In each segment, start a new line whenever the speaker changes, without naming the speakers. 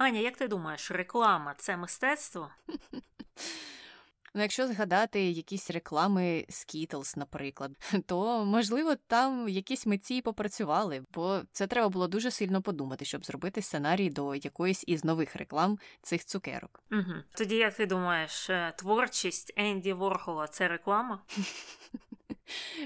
Аня, як ти думаєш, реклама це мистецтво?
Ну, якщо згадати якісь реклами Skittles, наприклад, то можливо там якісь митці попрацювали, бо це треба було дуже сильно подумати, щоб зробити сценарій до якоїсь із нових реклам цих цукерок.
Угу. Тоді як ти думаєш, е, творчість Енді Ворхола це реклама?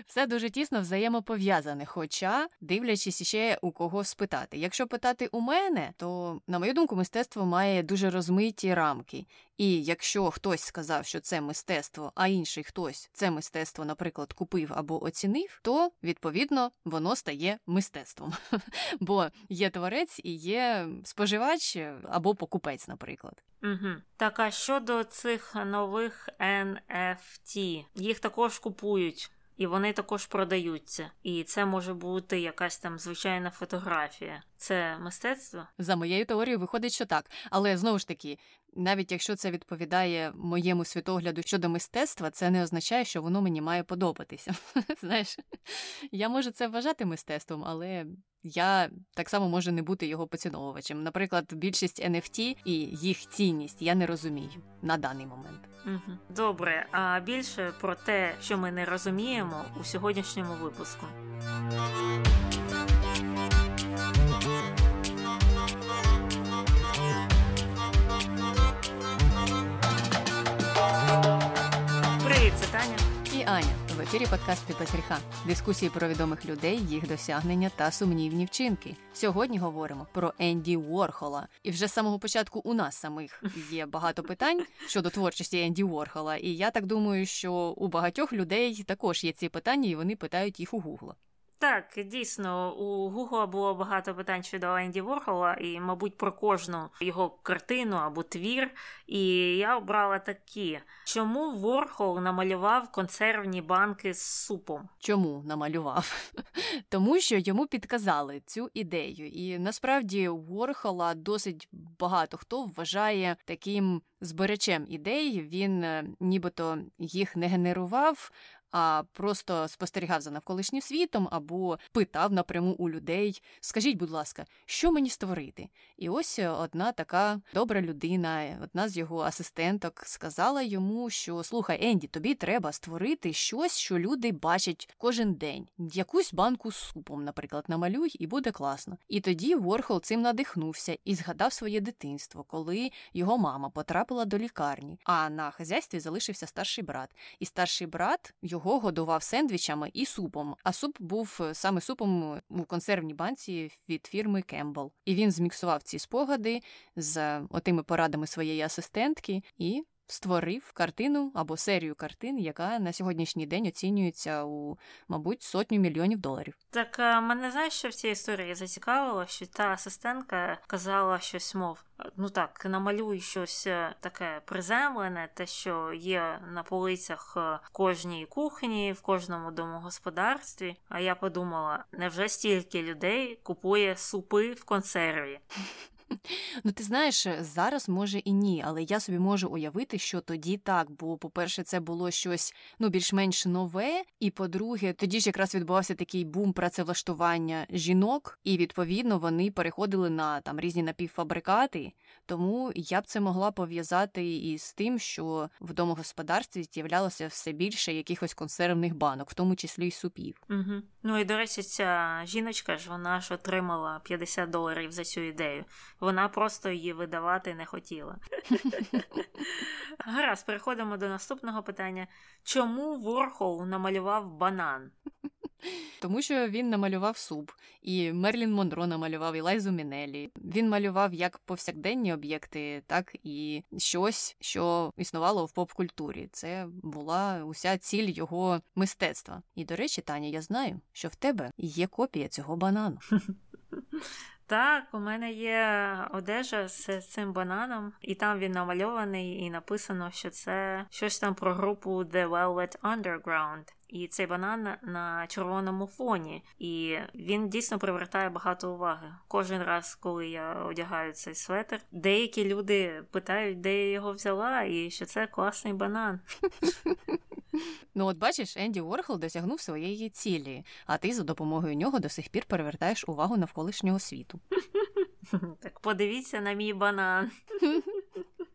Все дуже тісно взаємопов'язане, хоча, дивлячись ще у кого спитати. Якщо питати у мене, то, на мою думку, мистецтво має дуже розмиті рамки. І якщо хтось сказав, що це мистецтво, а інший хтось це мистецтво, наприклад, купив або оцінив, то відповідно воно стає мистецтвом. Бо є творець і є споживач або покупець, наприклад.
Угу. Так, а щодо цих нових NFT, їх також купують і вони також продаються. І це може бути якась там звичайна фотографія. Це мистецтво?
За моєю теорією, виходить, що так. Але знову ж таки, навіть якщо це відповідає моєму світогляду щодо мистецтва, це не означає, що воно мені має подобатися. Знаєш, я можу це вважати мистецтвом, але я так само можу не бути його поціновувачем. Наприклад, більшість NFT і їх цінність я не розумію на даний момент.
Добре, а більше про те, що ми не розуміємо у сьогоднішньому випуску.
Аня в ефірі подкаст «Під гріха. Дискусії про відомих людей, їх досягнення та сумнівні вчинки. Сьогодні говоримо про Енді Уорхола. І вже з самого початку у нас самих є багато питань щодо творчості Енді Уорхола. І я так думаю, що у багатьох людей також є ці питання, і вони питають їх у Гугла.
Так, дійсно, у Гугла було багато питань щодо Енді Ворхола, і, мабуть, про кожну його картину або твір. І я обрала такі: чому Ворхол намалював консервні банки з супом?
Чому намалював? Тому що йому підказали цю ідею. І насправді Ворхола досить багато хто вважає таким зберечем ідей. Він е, нібито їх не генерував а просто спостерігав за навколишнім світом або питав напряму у людей: Скажіть, будь ласка, що мені створити? І ось одна така добра людина, одна з його асистенток, сказала йому, що слухай, Енді, тобі треба створити щось, що люди бачать кожен день. Якусь банку з супом, наприклад, намалюй, і буде класно. І тоді Ворхол цим надихнувся і згадав своє дитинство, коли його мама потрапила до лікарні, а на хазяйстві залишився старший брат. І старший брат його його годував сендвічами і супом. А суп був е, саме супом у консервній банці від фірми Кембл. І він зміксував ці спогади з отими порадами своєї асистентки і створив картину або серію картин, яка на сьогоднішній день оцінюється у, мабуть, сотню мільйонів доларів.
Так е, мене знаєш, що в цій історії зацікавило, що та асистентка казала щось, мов. Ну так, намалюй щось е, таке приземлене, те, що є на полицях е, в кожній кухні, в кожному домогосподарстві. А я подумала, невже стільки людей купує супи в консерві?
Ну, ти знаєш, зараз може і ні, але я собі можу уявити, що тоді так, бо, по-перше, це було щось ну, більш-менш нове, і по-друге, тоді ж якраз відбувався такий бум працевлаштування жінок, і відповідно вони переходили на там різні напівфабрикати. Тому я б це могла пов'язати із тим, що в домогосподарстві з'являлося все більше якихось консервних банок, в тому числі й супів.
Угу. Ну і до речі, ця жіночка ж вона ж отримала 50 доларів за цю ідею. Вона просто її видавати не хотіла. Гаразд, переходимо до наступного питання. Чому Ворхол намалював банан?
Тому що він намалював суп, і Мерлін Монро намалював і Лайзу Мінелі. Він малював як повсякденні об'єкти, так і щось, що існувало в поп-культурі. Це була уся ціль його мистецтва. І, до речі, Таня, я знаю, що в тебе є копія цього банану.
Так, у мене є одежа з цим бананом, і там він намальований, і написано, що це щось там про групу The Velvet Underground. І цей банан на червоному фоні, і він дійсно привертає багато уваги. Кожен раз, коли я одягаю цей светр, деякі люди питають, де я його взяла, і що це класний банан.
Ну, от бачиш, Енді Уорхол досягнув своєї цілі, а ти за допомогою нього до сих пір перевертаєш увагу навколишнього світу.
Так подивіться на мій банан.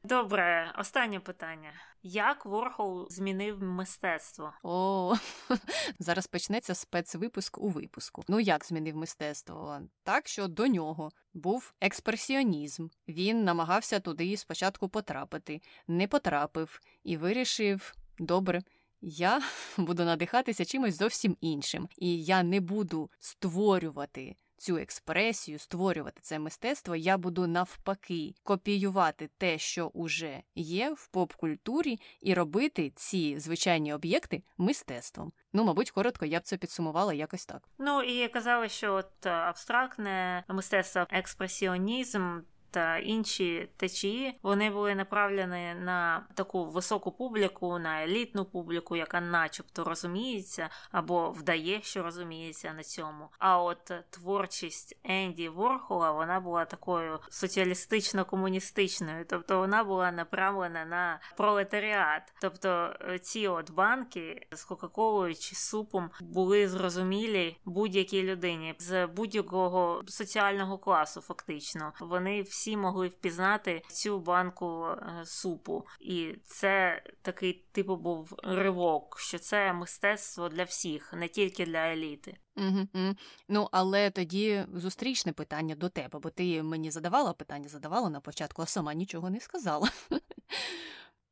Добре, останнє питання. Як Ворхол змінив мистецтво?
О, зараз почнеться спецвипуск у випуску. Ну як змінив мистецтво? Так, що до нього був експресіонізм. Він намагався туди спочатку потрапити, не потрапив і вирішив добре. Я буду надихатися чимось зовсім іншим, і я не буду створювати цю експресію, створювати це мистецтво, я буду навпаки копіювати те, що уже є в поп-культурі, і робити ці звичайні об'єкти мистецтвом. Ну, мабуть, коротко я б це підсумувала якось так.
Ну і казали, що от абстрактне мистецтво, експресіонізм та інші течії вони були направлені на таку високу публіку, на елітну публіку, яка, начебто, розуміється або вдає, що розуміється на цьому. А от творчість Енді Ворхола вона була такою соціалістично-комуністичною, тобто вона була направлена на пролетаріат. Тобто е, ці от банки з Кока-Колою чи супом були зрозумілі будь-якій людині з будь-якого соціального класу, фактично. Вони всі всі могли впізнати цю банку е, супу. І це такий типу був ривок, що це мистецтво для всіх, не тільки для еліти.
Угу, Ну, але тоді зустрічне питання до тебе, бо ти мені задавала питання, задавала на початку, а сама нічого не сказала.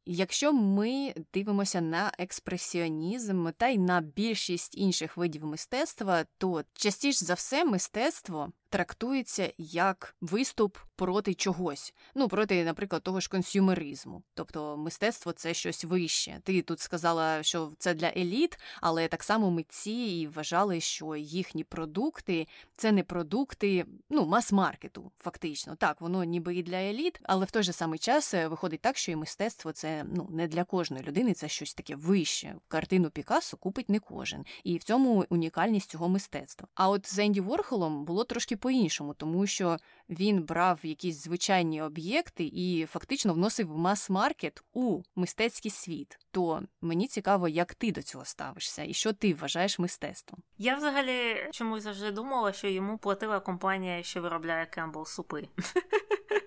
Якщо ми дивимося на експресіонізм та й на більшість інших видів мистецтва, то частіше за все мистецтво трактується як виступ проти чогось, ну проти, наприклад, того ж консюмеризму. Тобто мистецтво це щось вище. Ти тут сказала, що це для еліт, але так само митці і вважали, що їхні продукти це не продукти ну, мас-маркету, фактично. Так, воно ніби і для еліт, але в той же самий час е, виходить так, що і мистецтво це ну не для кожної людини, це щось таке вище. Картину Пікассо купить не кожен, і в цьому унікальність цього мистецтва. А от з Енді Ворхолом було трошки по-іншому, тому що він брав якісь звичайні об'єкти і фактично вносив мас-маркет у мистецький світ. То мені цікаво, як ти до цього ставишся і що ти вважаєш мистецтвом.
Я взагалі чомусь завжди думала, що йому платила компанія, що виробляє Кембл супи.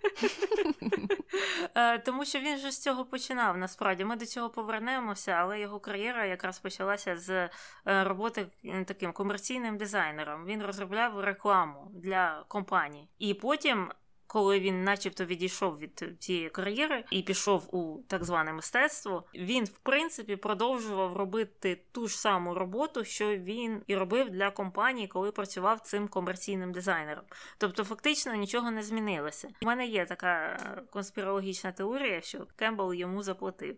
Е, тому що він же з цього починав. Насправді ми до цього повернемося, але його кар'єра якраз почалася з е, роботи таким комерційним дизайнером. Він розробляв рекламу для компаній. І потім коли він, начебто, відійшов від цієї кар'єри і пішов у так зване мистецтво, він в принципі продовжував робити ту ж саму роботу, що він і робив для компанії, коли працював цим комерційним дизайнером. Тобто, фактично нічого не змінилося. У мене є така конспірологічна теорія, що Кембл йому заплатив.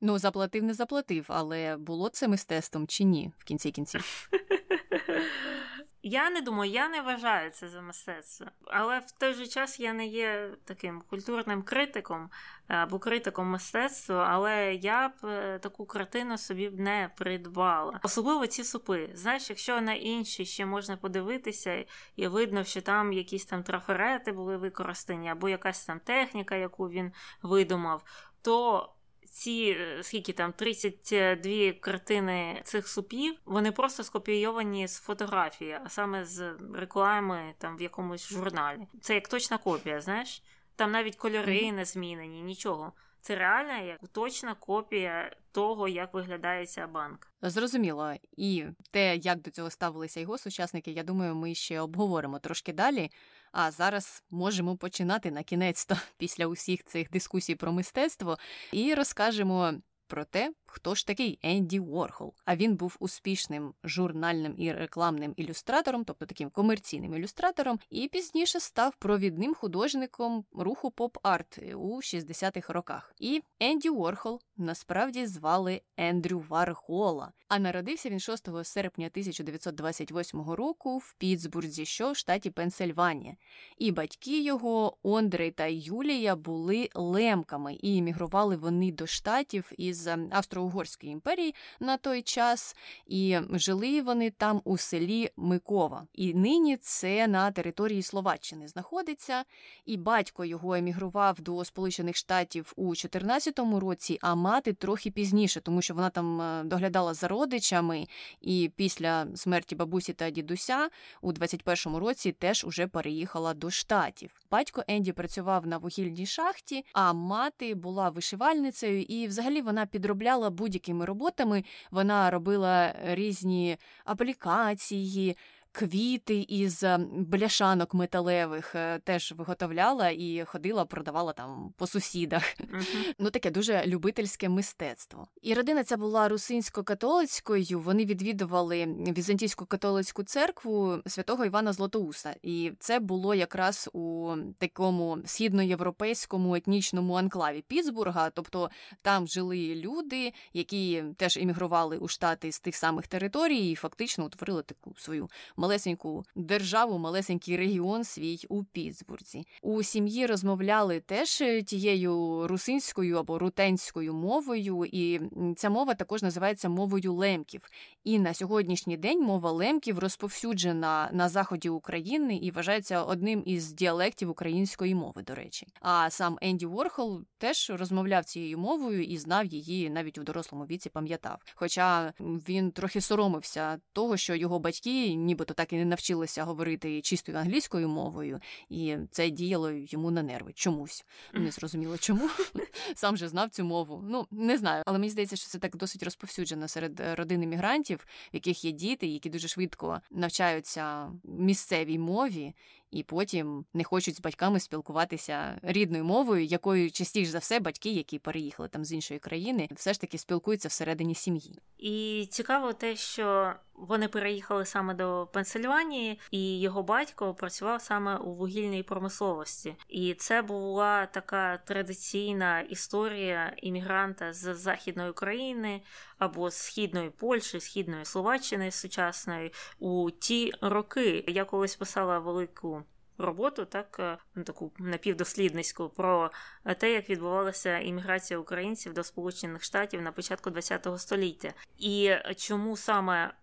Ну, заплатив, не заплатив, але було це мистецтвом чи ні в кінці кінців.
Я не думаю, я не вважаю це за мистецтво, але в той же час я не є таким культурним критиком е, або критиком мистецтва, але я б е, таку картину собі б не придбала. Особливо ці супи. Знаєш, якщо на інші ще можна подивитися, і видно, що там якісь там трафарети були використані, або якась там техніка, яку він видумав, то ці е, скільки там 32 картини цих супів, вони просто скопійовані з фотографії, а саме з реклами там в якомусь журналі. Це як точна копія, знаєш? Там навіть кольори не змінені, нічого. Це реальна як точна копія того, як виглядає ця банк.
Зрозуміло, і те, як до цього ставилися його сучасники, я думаю, ми ще обговоримо трошки далі. А зараз можемо починати на кінець то після усіх цих дискусій про мистецтво і розкажемо про те, хто ж такий Енді Уорхол. А він був успішним журнальним і рекламним ілюстратором, тобто таким комерційним ілюстратором, і пізніше став провідним художником руху поп-арт у 60-х роках. І Енді Уорхол насправді звали Ендрю Варгола. А народився він 6 серпня 1928 року в Пітсбурзі, що в штаті Пенсильванія. І батьки його, Ондрей та Юлія, були лемками, і іммігрували вони до штатів із Австро-Угорської імперії на той час, і жили вони там у селі Микова. І нині це на території Словаччини знаходиться. І батько його емігрував до Сполучених Штатів у 14 році, а мати трохи пізніше, тому що вона там е, доглядала за родичами, і після смерті бабусі та дідуся у 21-му році теж уже переїхала до штатів. Батько Енді працював на вугільній шахті, а мати була вишивальницею, і взагалі вона підробляла будь-якими роботами. Вона робила різні аплікації квіти із ем, бляшанок металевих е, теж виготовляла і ходила, продавала там по сусідах. Uh-huh. Ну таке дуже любительське мистецтво. І родина ця була русинсько-католицькою. Вони відвідували візантійську католицьку церкву святого Івана Златоуста. І це було якраз у такому східноєвропейському етнічному анклаві Пітсбурга. Тобто там жили люди, які теж іммігрували у штати з тих самих територій, і фактично утворили таку свою малесеньку державу, малесенький регіон свій у Пітсбурзі. У сім'ї розмовляли теж е, тією русинською або рутенською мовою, і ця мова також називається мовою лемків. І на сьогоднішній день мова лемків розповсюджена на заході України і вважається одним із діалектів української мови, до речі. А сам Енді Ворхол теж розмовляв цією мовою і знав її навіть у дорослому віці, пам'ятав. Хоча він трохи соромився того, що його батьки, нібито так і не навчилася говорити чистою англійською мовою, і це діяло йому на нерви. Чомусь не зрозуміло чому. Сам же знав цю мову. Ну не знаю, але мені здається, що це так досить розповсюджено серед е, родин іммігрантів, в яких є діти, які дуже швидко навчаються місцевій мові і потім не хочуть з батьками спілкуватися рідною мовою, якою частіше за все батьки, які переїхали там з іншої країни, все ж таки спілкуються всередині сім'ї.
І цікаво те, що вони переїхали саме до Пенсильванії, і його батько працював саме у вугільній промисловості. І це була така традиційна історія іммігранта з західної України або східної Польщі, східної Словаччини сучасної у ті роки. Я колись писала велику роботу, так е, ну, таку напівдослідницьку, про те, як відбувалася імміграція українців до Сполучених Штатів на початку ХХ століття, і чому саме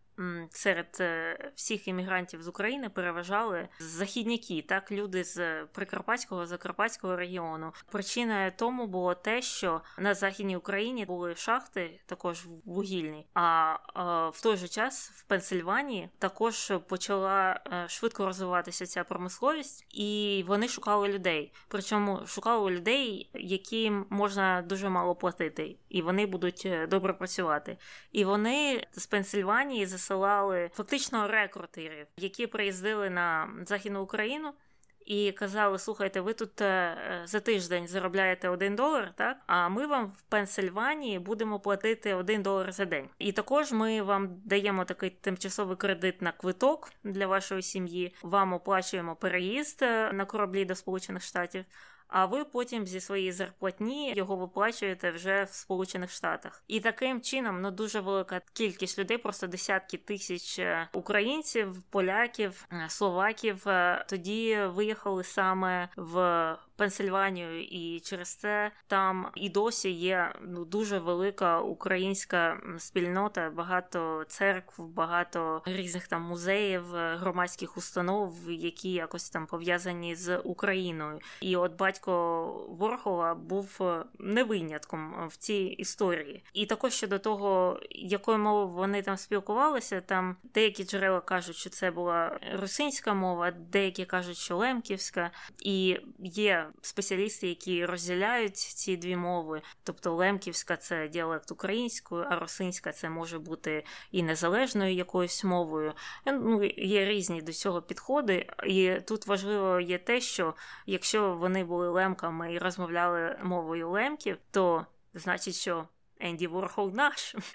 серед е, всіх іммігрантів з України переважали західняки, так люди з Прикарпатського Закарпатського регіону. Причиною тому було те, що на західній Україні були шахти, також вугільні. А в той же час в Пенсильванії також почала е, швидко розвиватися ця промисловість, і вони шукали людей. Причому шукали людей, яким можна дуже мало платити, і вони будуть е, добре працювати. І вони з Пенсильванії засилали фактично рекрутирів, які приїздили на Західну Україну. І казали: слухайте, ви тут е, за тиждень заробляєте один долар, так? А ми вам в Пенсильванії будемо платити один долар за день. І також ми вам даємо такий тимчасовий кредит на квиток для вашої сім'ї. Вам оплачуємо переїзд е, на кораблі до Сполучених Штатів а ви потім зі своєї зарплатні його виплачуєте вже в Сполучених Штатах. І таким чином ну дуже велика кількість людей, просто десятки тисяч е, українців, поляків, е, словаків е, тоді виїхали саме в Пенсильванію, і через це там і досі є ну дуже велика українська спільнота, багато церкв, багато різних там музеїв, громадських установ, які якось там пов'язані з Україною. І от батько Ворхова був не винятком в цій історії. І також щодо того, якою мовою вони там спілкувалися, там деякі джерела кажуть, що це була русинська мова, деякі кажуть, що лемківська, і є спеціалісти, які розділяють ці дві мови. Тобто лемківська це діалект українською, а росинська це може бути і незалежною якоюсь мовою. Ну, Є різні до цього підходи, і тут важливо є те, що якщо вони були лемками і розмовляли мовою лемків, то значить, що Енді Ворхол наш.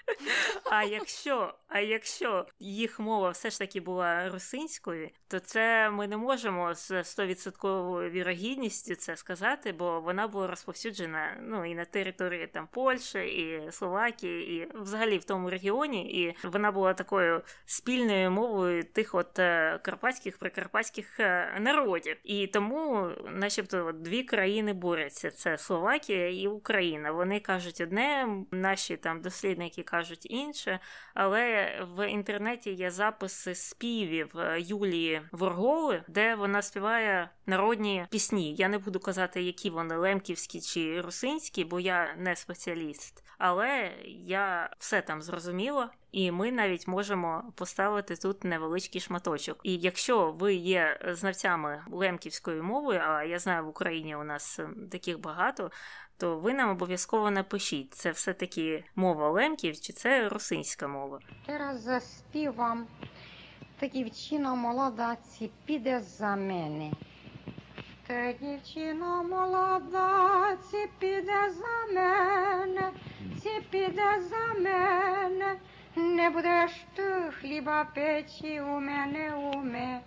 А якщо а якщо їх мова все ж таки була русинською, то це ми не можемо з 100% вірогідністю це сказати, бо вона була розповсюджена ну і на території там Польщі, і Словакії, і взагалі в тому регіоні, і вона була такою спільною мовою тих от е, карпатських прикарпатських е, народів. І тому, начебто, дві країни борються: це Словакія і Україна. Вони кажуть одне наші там дослідники кажуть інше, але в інтернеті є записи співів е, Юлії Ворголи, де вона співає народні пісні. Я не буду казати, які вони лемківські чи русинські, бо я не спеціаліст. Але я все там зрозуміла, і ми навіть можемо поставити тут невеличкий шматочок. І якщо ви є знавцями лемківської мови, а я знаю, в Україні у нас ем, таких багато. То ви нам обов'язково напишіть, це все-таки мова лемків чи це русинська мова.
Зараз заспів вам та дівчина молода ці піде за мене. Та дівчина молода ці піде за мене, ці піде за мене. Не будеш ти хліба печі у мене, у мене.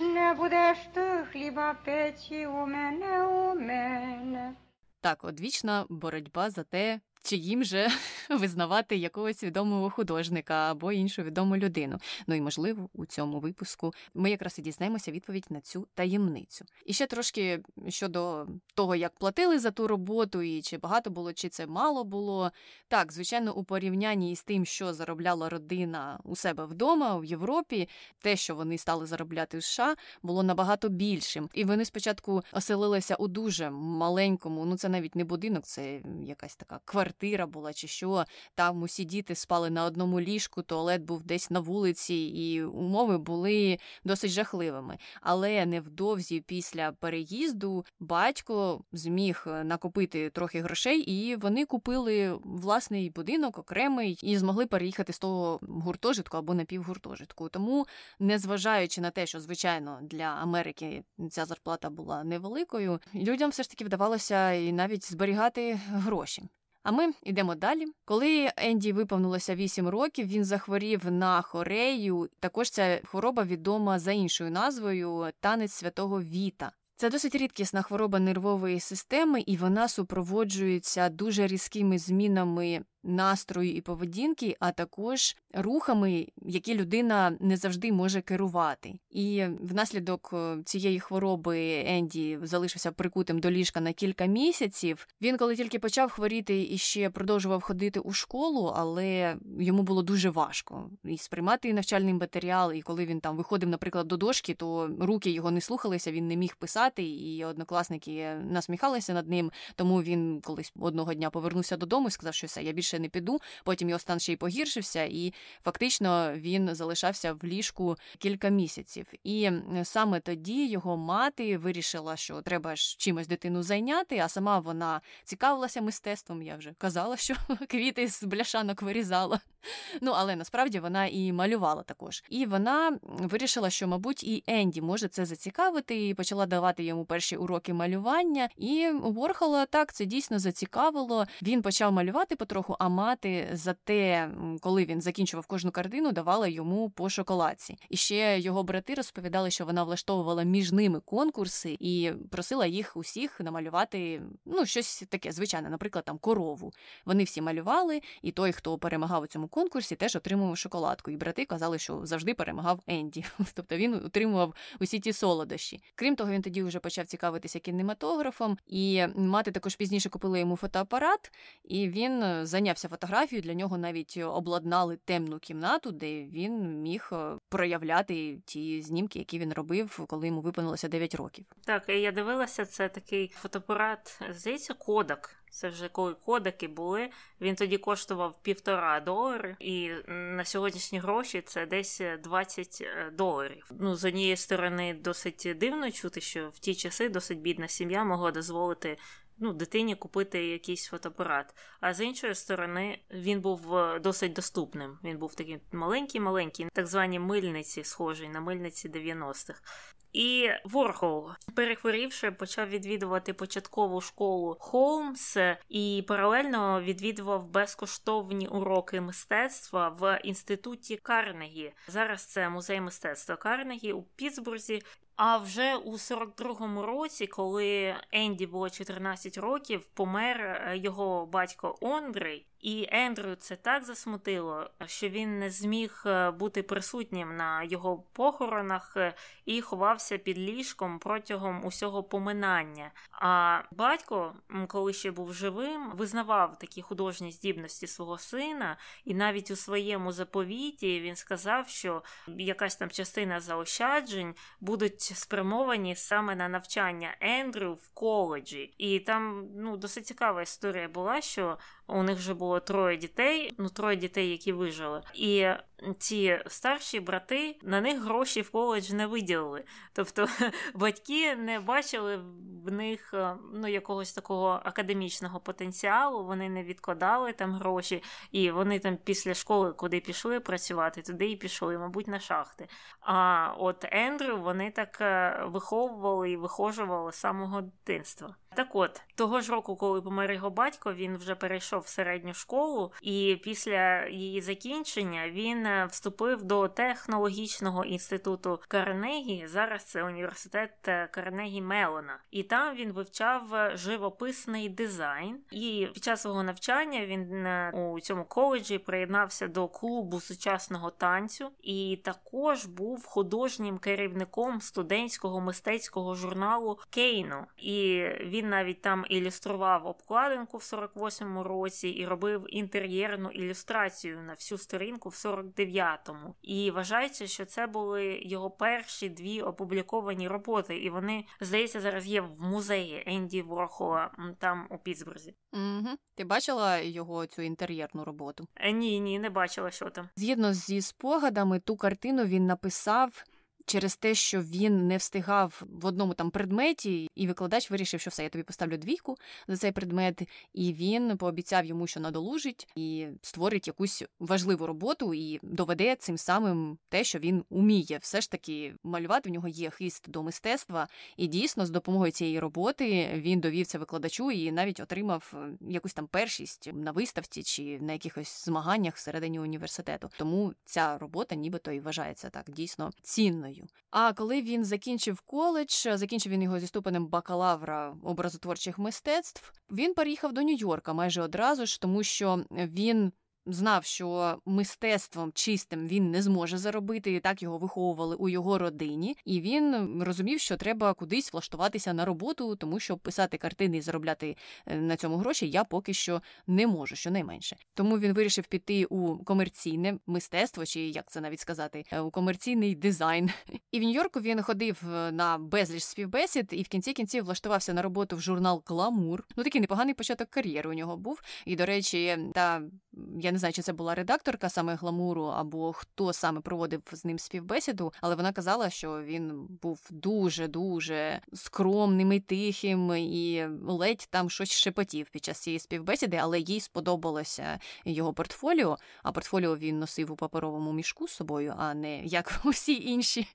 Не будеш ти хліба печі у мене, у мене.
Так, одвічна боротьба за те, чи їм же визнавати якогось відомого художника або іншу відому людину. Ну і можливо, у цьому випуску ми якраз і дізнаємося відповідь на цю таємницю. І ще трошки щодо того, як платили за ту роботу, і чи багато було, чи це мало було. Так, звичайно, у порівнянні із тим, що заробляла родина у себе вдома в Європі, те, що вони стали заробляти у США, було набагато більшим. І вони спочатку оселилися у дуже маленькому, ну це навіть не будинок, це якась така квартира квартира була чи що. Там усі діти спали на одному ліжку, туалет був десь на вулиці, і умови були досить жахливими. Але невдовзі після переїзду батько зміг е, накопити трохи грошей, і вони купили власний будинок окремий і змогли переїхати з того гуртожитку або напівгуртожитку. Тому, незважаючи на те, що звичайно для Америки ця зарплата була невеликою, людям все ж таки вдавалося і навіть зберігати гроші. А ми йдемо далі. Коли Енді виповнилося 8 років, він захворів на хорею. Також ця хвороба відома за іншою назвою танець святого Віта. Це досить рідкісна хвороба нервової системи, і вона супроводжується дуже різкими змінами настрою і поведінки, а також рухами, які людина не завжди може керувати. І внаслідок е, цієї хвороби Енді залишився прикутим до ліжка на кілька місяців. Він, коли тільки почав хворіти і ще продовжував ходити у школу, але йому було дуже важко і сприймати навчальний матеріал. І коли він там виходив, наприклад, до дошки, то руки його не слухалися, він не міг писати, і однокласники насміхалися над ним. Тому він колись одного дня повернувся додому і сказав, що все, я більше не піду. Потім його стан ще й погіршився, і фактично він залишався в ліжку кілька місяців. І саме тоді його мати вирішила, що треба ж чимось дитину зайняти, а сама вона цікавилася мистецтвом. Я вже казала, що квіти з бляшанок вирізала. Ну, але насправді вона і малювала також. І вона вирішила, що, мабуть, і Енді може це зацікавити, і почала давати йому перші уроки малювання. І Ворхола так це дійсно зацікавило. Він почав малювати потроху, а мати за те, коли він закінчував кожну картину, давала йому по шоколадці. І ще його брати розповідали, що вона влаштовувала між ними конкурси і просила їх усіх намалювати ну щось таке звичайне, наприклад, там корову. Вони всі малювали, і той, хто перемагав у цьому конкурсі, теж отримував шоколадку. І брати казали, що завжди перемагав Енді. Тобто він отримував усі ті солодощі. Крім того, він тоді вже почав цікавитися кінематографом, і мати також пізніше купила йому фотоапарат, і він зайнявся фотографією. Для нього навіть обладнали темну кімнату, де він міг е, проявляти ті знімки, які він робив, коли йому виповнилося 9 років.
Так, я дивилася, це такий фотоапарат, здається, кодак. Це вже коли кодеки були. Він тоді коштував півтора долари, і на сьогоднішні гроші це десь 20 е, доларів. Ну, з однієї сторони, досить дивно чути, що в ті часи досить бідна сім'я могла дозволити. Ну, дитині купити якийсь фотоапарат. А з іншої сторони, він був е, досить доступним. Він був такий маленький-маленький, так звані мильниці, схожий на мильниці 90-х. І Ворхол, перехворівши, почав відвідувати початкову школу Холмс і паралельно відвідував безкоштовні уроки мистецтва в інституті Карнегі. Зараз це музей мистецтва Карнегі у Пітсбурзі. А вже у 42-му році, коли Енді було 14 років, помер е, його батько Ондрей, І Ендрю це так засмутило, що він не зміг е, бути присутнім на його похоронах е, і ховався під ліжком протягом усього поминання. А батько, коли ще був живим, визнавав такі художні здібності свого сина, і навіть у своєму заповіті він сказав, що якась там частина заощаджень будуть спрямовані саме на навчання Ендрю в коледжі. І там ну досить цікава історія була, що у них вже було троє дітей, ну троє дітей, які вижили. І ці старші брати на них гроші в коледж не виділили. Тобто батьки не бачили в них е, ну, якогось такого академічного потенціалу, вони не відкладали там гроші, і вони там після школи, куди пішли працювати, туди і пішли, мабуть, на шахти. А от Ендрю вони так е, виховували і вихожували з самого дитинства. Так от, того ж року, коли помер його батько, він вже перейшов в середню школу, і після її закінчення він е, вступив до технологічного інституту Карнегі. Зараз це університет е, Карнегі Мелона, і там він вивчав е, живописний дизайн. І під час свого навчання він у цьому коледжі приєднався до клубу сучасного танцю і також був художнім керівником студентського мистецького журналу Кейну. І він навіть там ілюстрував обкладинку в 48-му році і робив інтер'єрну ілюстрацію на всю сторінку в 49-му. І вважається, що це були його перші дві опубліковані роботи, і вони, здається, зараз є в музеї Енді Ворхола там у Пітсбурзі.
Угу. Ти бачила його цю інтер'єрну роботу?
Е, ні, ні, не бачила, що там.
Згідно зі спогадами, ту картину він написав через те, що він не встигав в одному там предметі, і викладач вирішив, що все, я тобі поставлю двійку за цей предмет, і він пообіцяв йому, що надолужить і створить якусь важливу роботу і доведе цим самим те, що він уміє. Все ж таки малювати в нього є хист до мистецтва, і дійсно з допомогою цієї роботи він довів це викладачу і навіть отримав е, якусь там першість на виставці чи на якихось змаганнях всередині університету. Тому ця робота, нібито і вважається так дійсно цінною мовою. А коли він закінчив коледж, закінчив він його зі ступенем бакалавра образотворчих мистецтв, він переїхав до Нью-Йорка майже одразу ж, тому що він знав, що мистецтвом чистим він не зможе заробити, і так його виховували у його родині, і він розумів, що треба кудись влаштуватися на роботу, тому що писати картини і заробляти е, на цьому гроші я поки що не можу, щонайменше. Тому він вирішив піти у комерційне мистецтво, чи як це навіть сказати, е, у комерційний дизайн. І в Нью-Йорку він ходив е, на безліч співбесід, і в кінці кінців влаштувався на роботу в журнал Гламур. Ну такий непоганий початок кар'єри у нього був. І, до речі, та я не знаю, чи це була редакторка саме гламуру, або хто саме проводив з ним співбесіду, але вона казала, що він був дуже дуже скромним і тихим, і ледь там щось шепотів під час цієї співбесіди, але їй сподобалося його портфоліо. А портфоліо він носив у паперовому мішку з собою, а не як усі інші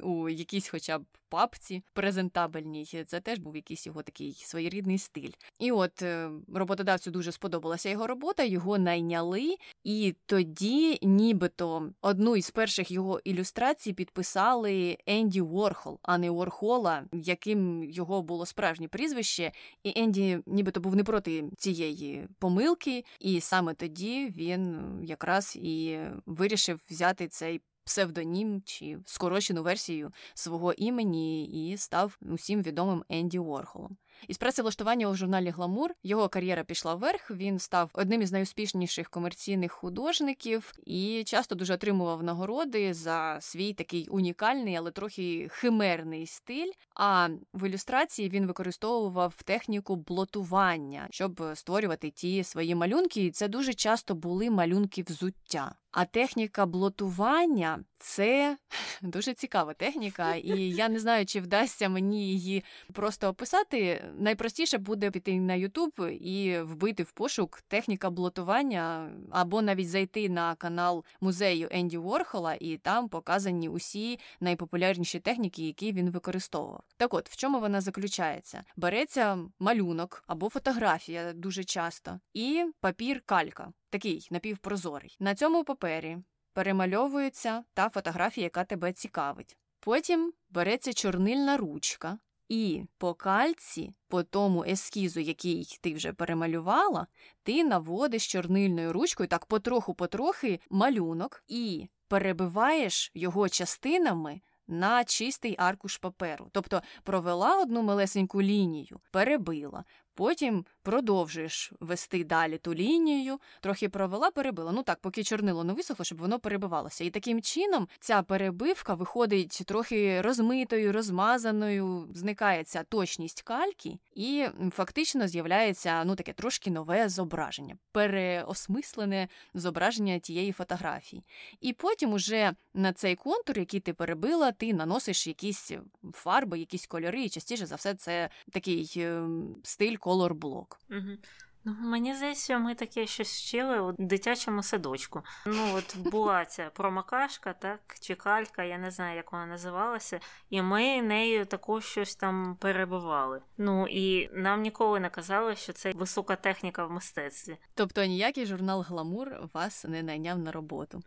у якійсь, хоча б папці презентабельній. Це теж був якийсь його такий своєрідний стиль. І от е, роботодавцю дуже сподобалася його робота, його найняли, і тоді, нібито, одну із перших його ілюстрацій підписали Енді Ворхол, а не Ворхола, яким його було справжнє прізвище. І Енді, нібито був не проти цієї помилки, і саме тоді він якраз і вирішив взяти цей псевдонім чи скорочену версію свого імені і став усім відомим Енді Уорхолом. Із працевлаштування у журналі Гламур його кар'єра пішла вверх. Він став одним із найуспішніших комерційних художників і часто дуже отримував нагороди за свій такий унікальний, але трохи химерний стиль. А в ілюстрації він використовував техніку блотування, щоб створювати ті свої малюнки. І це дуже часто були малюнки взуття. А техніка блотування це дуже цікава техніка, і я не знаю, чи вдасться мені її просто описати. Найпростіше буде піти на Ютуб і вбити в пошук техніка блотування, або навіть зайти на канал музею Енді Ворхола, і там показані усі найпопулярніші техніки, які він використовував. Так от в чому вона заключається? Береться малюнок або фотографія дуже часто, і папір калька. Такий напівпрозорий. На цьому папері перемальовується та фотографія, яка тебе цікавить. Потім береться чорнильна ручка, І по кальці, по тому ескізу, який ти вже перемалювала, ти наводиш чорнильною ручкою так потроху-потрохи малюнок і перебиваєш його частинами на чистий аркуш паперу. Тобто провела одну малесеньку лінію, перебила, Потім продовжуєш вести далі ту лінію, трохи провела, перебила. Ну так, поки чорнило не висохло, щоб воно перебивалося. І таким чином ця перебивка виходить трохи розмитою, розмазаною, зникає ця точність кальки, і фактично з'являється ну таке трошки нове зображення, переосмислене зображення тієї фотографії. І потім уже на цей контур, який ти перебила, ти наносиш якісь фарби, якісь кольори, і частіше за все це такий ем, стиль колорблок.
Угу. Ну, Мені здається, ми таке щось вчили у дитячому садочку. Ну, от була ця промокашка, так, чи калька, я не знаю, як вона називалася, і ми нею також щось там перебивали. Ну і нам ніколи не казали, що це висока техніка в мистецтві.
Тобто ніякий журнал Гламур вас не найняв на роботу?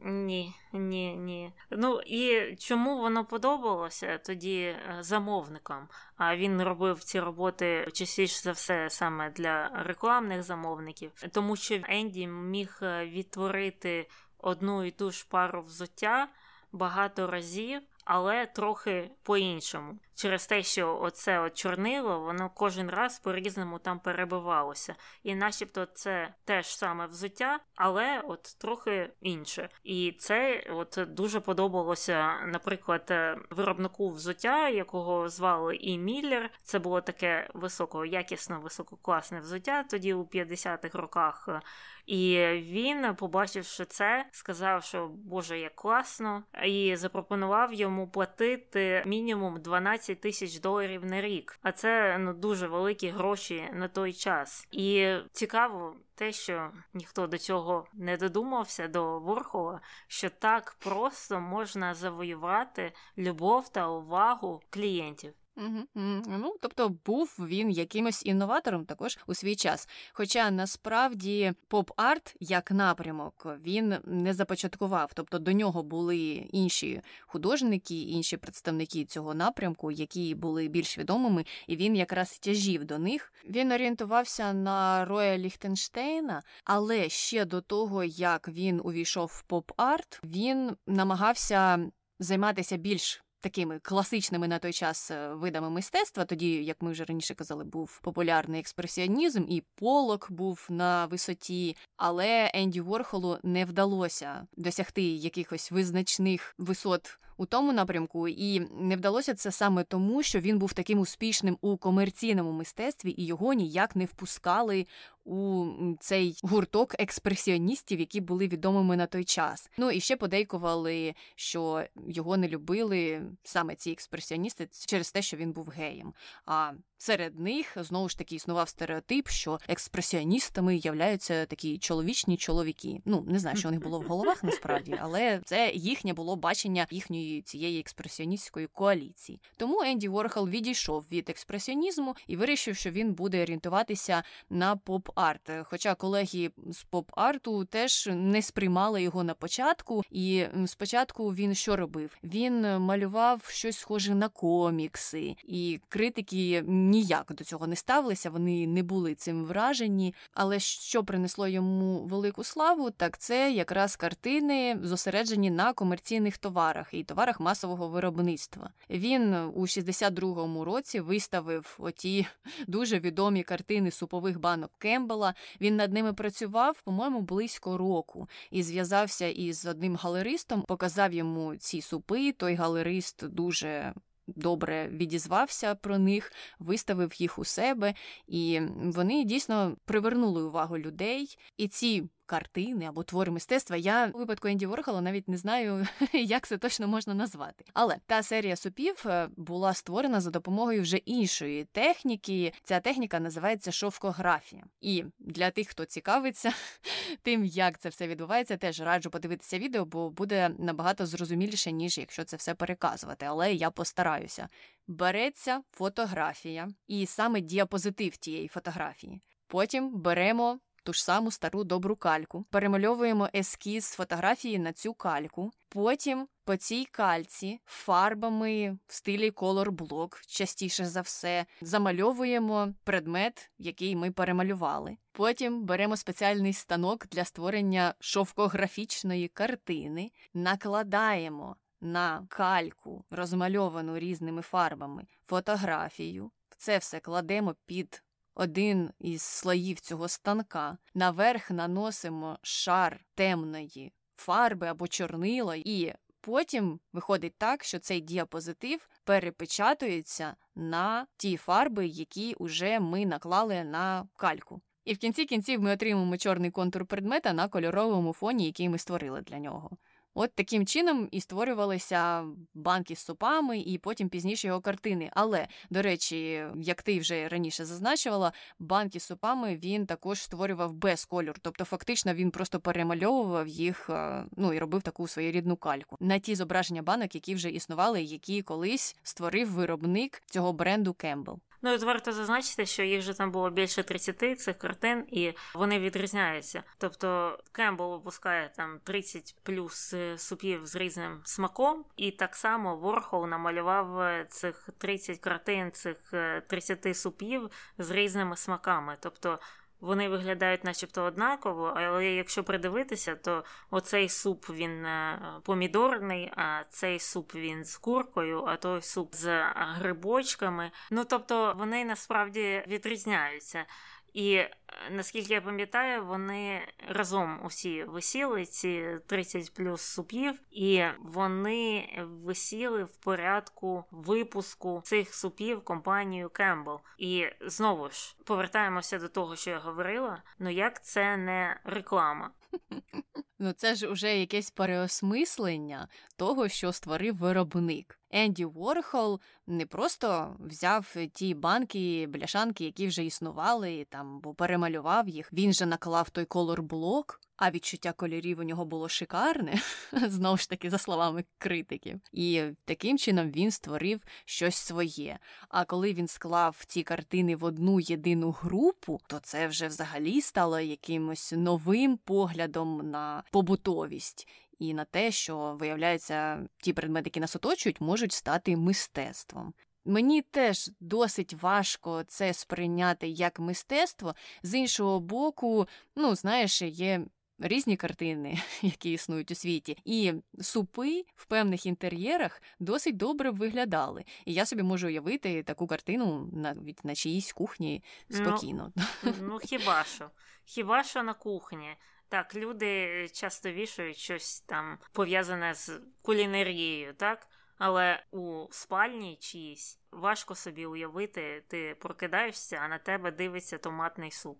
Ні, ні, ні. Ну і чому воно подобалося тоді е, замовникам? А він робив ці роботи частіше за все саме для рекламних замовників, тому що Енді міг е, відтворити одну і ту ж пару взуття багато разів, але трохи по-іншому через те, що оце от чорнило, воно кожен раз по-різному там перебивалося. І начебто це теж саме взуття, але от трохи інше. І це от дуже подобалося, наприклад, е, виробнику взуття, якого звали І Міллер. Це було таке високо, якісно, висококласне взуття тоді у 50-х роках. І він, побачивши це, сказав, що Боже, як класно, і запропонував йому платити мінімум 12 тисяч доларів на рік. А це ну дуже великі гроші на той час. І цікаво. Те, що ніхто до цього не додумався до Ворхола, що так просто можна завоювати любов та увагу клієнтів.
Ну, тобто був він якимось інноватором також у свій час. Хоча насправді поп-арт як напрямок він не започаткував, тобто до нього були інші художники, інші представники цього напрямку, які були більш відомими, і він якраз тяжів до них. Він орієнтувався на Роя Ліхтенштейна, але ще до того, як він увійшов в поп-арт, він намагався займатися більш такими класичними на той час е, видами мистецтва. Тоді, як ми вже раніше казали, був популярний експресіонізм, і полок був на висоті. Але Енді Ворхолу не вдалося досягти якихось визначних висот у тому напрямку, і не вдалося це саме тому, що він був таким успішним у комерційному мистецтві і його ніяк не впускали у цей гурток експресіоністів, які були відомими на той час. Ну і ще подейкували, що його не любили саме ці експресіоністи через те, що він був геєм. А серед них знову ж таки існував стереотип, що експресіоністами являються такі чоловічні чоловіки. Ну не знаю, що у них було в головах насправді, але це їхнє було бачення їхньої цієї експресіоністської коаліції. Тому Енді Ворхол відійшов від експресіонізму і вирішив, що він буде орієнтуватися на поп поп-арт. Хоча колеги з поп-арту теж не сприймали його на початку, і спочатку він що робив? Він малював щось схоже на комікси, і критики ніяк до цього не ставилися. Вони не були цим вражені. Але що принесло йому велику славу, так це якраз картини зосереджені на комерційних товарах і товарах масового виробництва. Він у 62-му році виставив оті дуже відомі картини супових банок Кембела. Він над ними працював, по-моєму, близько року і зв'язався із одним галеристом, показав йому ці супи. Той галерист дуже. Добре відізвався про них, виставив їх у себе, і вони дійсно привернули увагу людей. І ці картини або твори мистецтва. Я у випадку Енді Ворхола навіть не знаю, як це точно можна назвати. Але та серія супів е, була створена за допомогою вже іншої техніки. Ця техніка називається шовкографія. І для тих, хто цікавиться тим, як це все відбувається, теж раджу подивитися відео, бо буде набагато зрозуміліше, ніж якщо це все переказувати. Але я постараюся. Береться фотографія, і саме діапозитив тієї фотографії. Потім беремо ту ж саму стару добру кальку, перемальовуємо ескіз фотографії на цю кальку, потім по цій кальці фарбами в стилі колор-блок, частіше за все, замальовуємо предмет, який ми перемалювали. Потім беремо спеціальний станок для створення шовкографічної картини, накладаємо на кальку, розмальовану різними фарбами, фотографію. Це все кладемо під один із слоїв цього станка, наверх наносимо шар темної фарби або чорнила, і потім виходить так, що цей діапозитив перепечатується на ті фарби, які вже ми наклали на кальку. І в кінці кінців ми отримаємо чорний контур предмета на кольоровому фоні, який ми створили для нього. От таким чином і створювалися банки з супами, і потім пізніше його картини. Але, до речі, як ти вже раніше зазначувала, банки з супами він також створював без кольору. Тобто, фактично, він просто перемальовував їх, ну і робив таку своєрідну кальку на ті зображення банок, які вже існували, які колись створив виробник цього бренду Кембл.
Ну і варто зазначити, що їх же там було більше 30 цих картин, і вони відрізняються. Тобто Кембл випускає там 30 плюс е, супів з різним смаком, і так само Ворхол намалював е, цих 30 картин, цих 30 е, супів з різними смаками. Тобто вони виглядають начебто однаково, але якщо придивитися, то оцей суп він е, помідорний, а цей суп він з куркою, а той суп з грибочками. Ну тобто вони насправді відрізняються. І е, наскільки я пам'ятаю, вони разом усі висіли ці 30 плюс супів, і вони висіли в порядку випуску цих супів компанією Campbell. І знову ж повертаємося до того, що я говорила. Ну як це не реклама?
Ну це ж уже якесь переосмислення того, що створив виробник. Енді Ворхол не просто взяв ті банки, бляшанки, які вже існували, там бо перемалював їх. Він же наклав той колор-блок, а відчуття кольорів у нього було шикарне, знову ж таки, за словами критиків. І таким чином він створив щось своє. А коли він склав ці картини в одну єдину групу, то це вже взагалі стало якимось новим поглядом на побутовість і на те, що виявляється, ті предмети, які нас оточують, можуть стати мистецтвом. Мені теж досить важко це сприйняти як мистецтво. З іншого боку, ну знаєш, є. Різні картини, які існують у світі, і супи в певних інтер'єрах досить добре виглядали. І я собі можу уявити таку картину навіть на чиїсь кухні ну, спокійно.
Ну, ну хіба що? Хіба що на кухні? Так, люди часто вішають щось там пов'язане з кулінарією, так? Але у спальні чиїсь важко собі уявити, ти прокидаєшся, а на тебе дивиться томатний суп.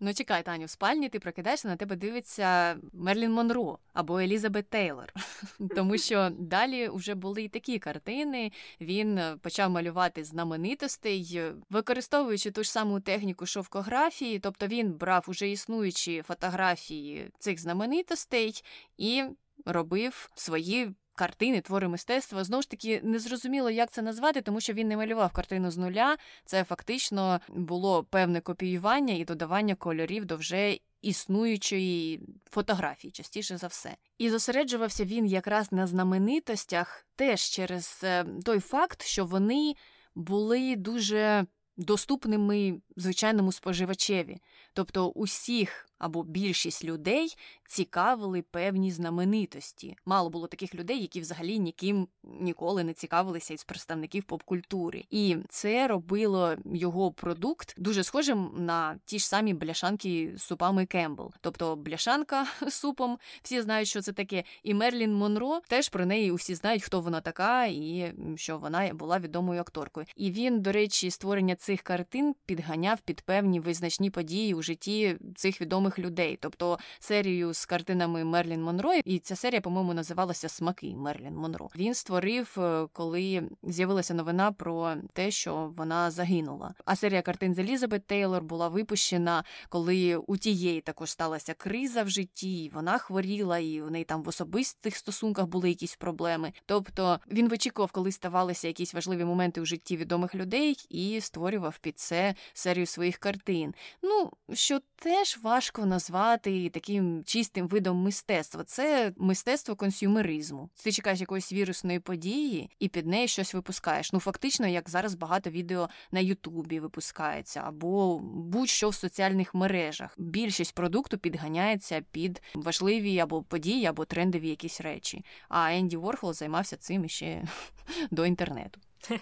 Ну чекай, Таню, в спальні ти прокидаєшся, на тебе дивиться Мерлін Монро або Елізабет Тейлор. Тому що далі вже були і такі картини. Він почав малювати знаменитостей, використовуючи ту ж саму техніку шовкографії, тобто він брав уже існуючі фотографії цих знаменитостей і робив свої картини, твори мистецтва. Знову ж таки, незрозуміло, як це назвати, тому що він не малював картину з нуля. Це фактично було певне копіювання і додавання кольорів до вже існуючої фотографії, частіше за все. І зосереджувався він якраз на знаменитостях теж через е, той факт, що вони були дуже доступними звичайному споживачеві, тобто усіх або більшість людей цікавили певні знаменитості. Мало було таких людей, які взагалі ніким ніколи не цікавилися із представників поп-культури. І це робило його продукт дуже схожим на ті ж самі бляшанки з супами Кембл. Тобто бляшанка з супом, всі знають, що це таке. І Мерлін Монро теж про неї усі знають, хто вона така, і що вона була відомою акторкою. І він, до речі, створення цих картин підганяв під певні визначні події у житті цих відомих людей, тобто серію з картинами Мерлін Монро, і ця серія, по-моєму, називалася Смаки Мерлін Монро. Він створив, е, коли з'явилася новина про те, що вона загинула. А серія картин з Елізабет Тейлор була випущена, коли у тієї також сталася криза в житті. Вона хворіла, і у неї там в особистих стосунках були якісь проблеми. Тобто він вичікував, коли ставалися якісь важливі моменти у житті відомих людей, і створював під це серію своїх картин. Ну, що теж важко назвати таким чистим видом мистецтва. Це мистецтво консюмеризму. Ти чекаєш якоїсь вірусної події і під неї щось випускаєш. Ну, фактично, як зараз багато відео на Ютубі випускається, або будь-що в соціальних мережах. Більшість продукту підганяється під важливі або події, або трендові якісь речі. А Енді Ворхол займався цим іще до інтернету.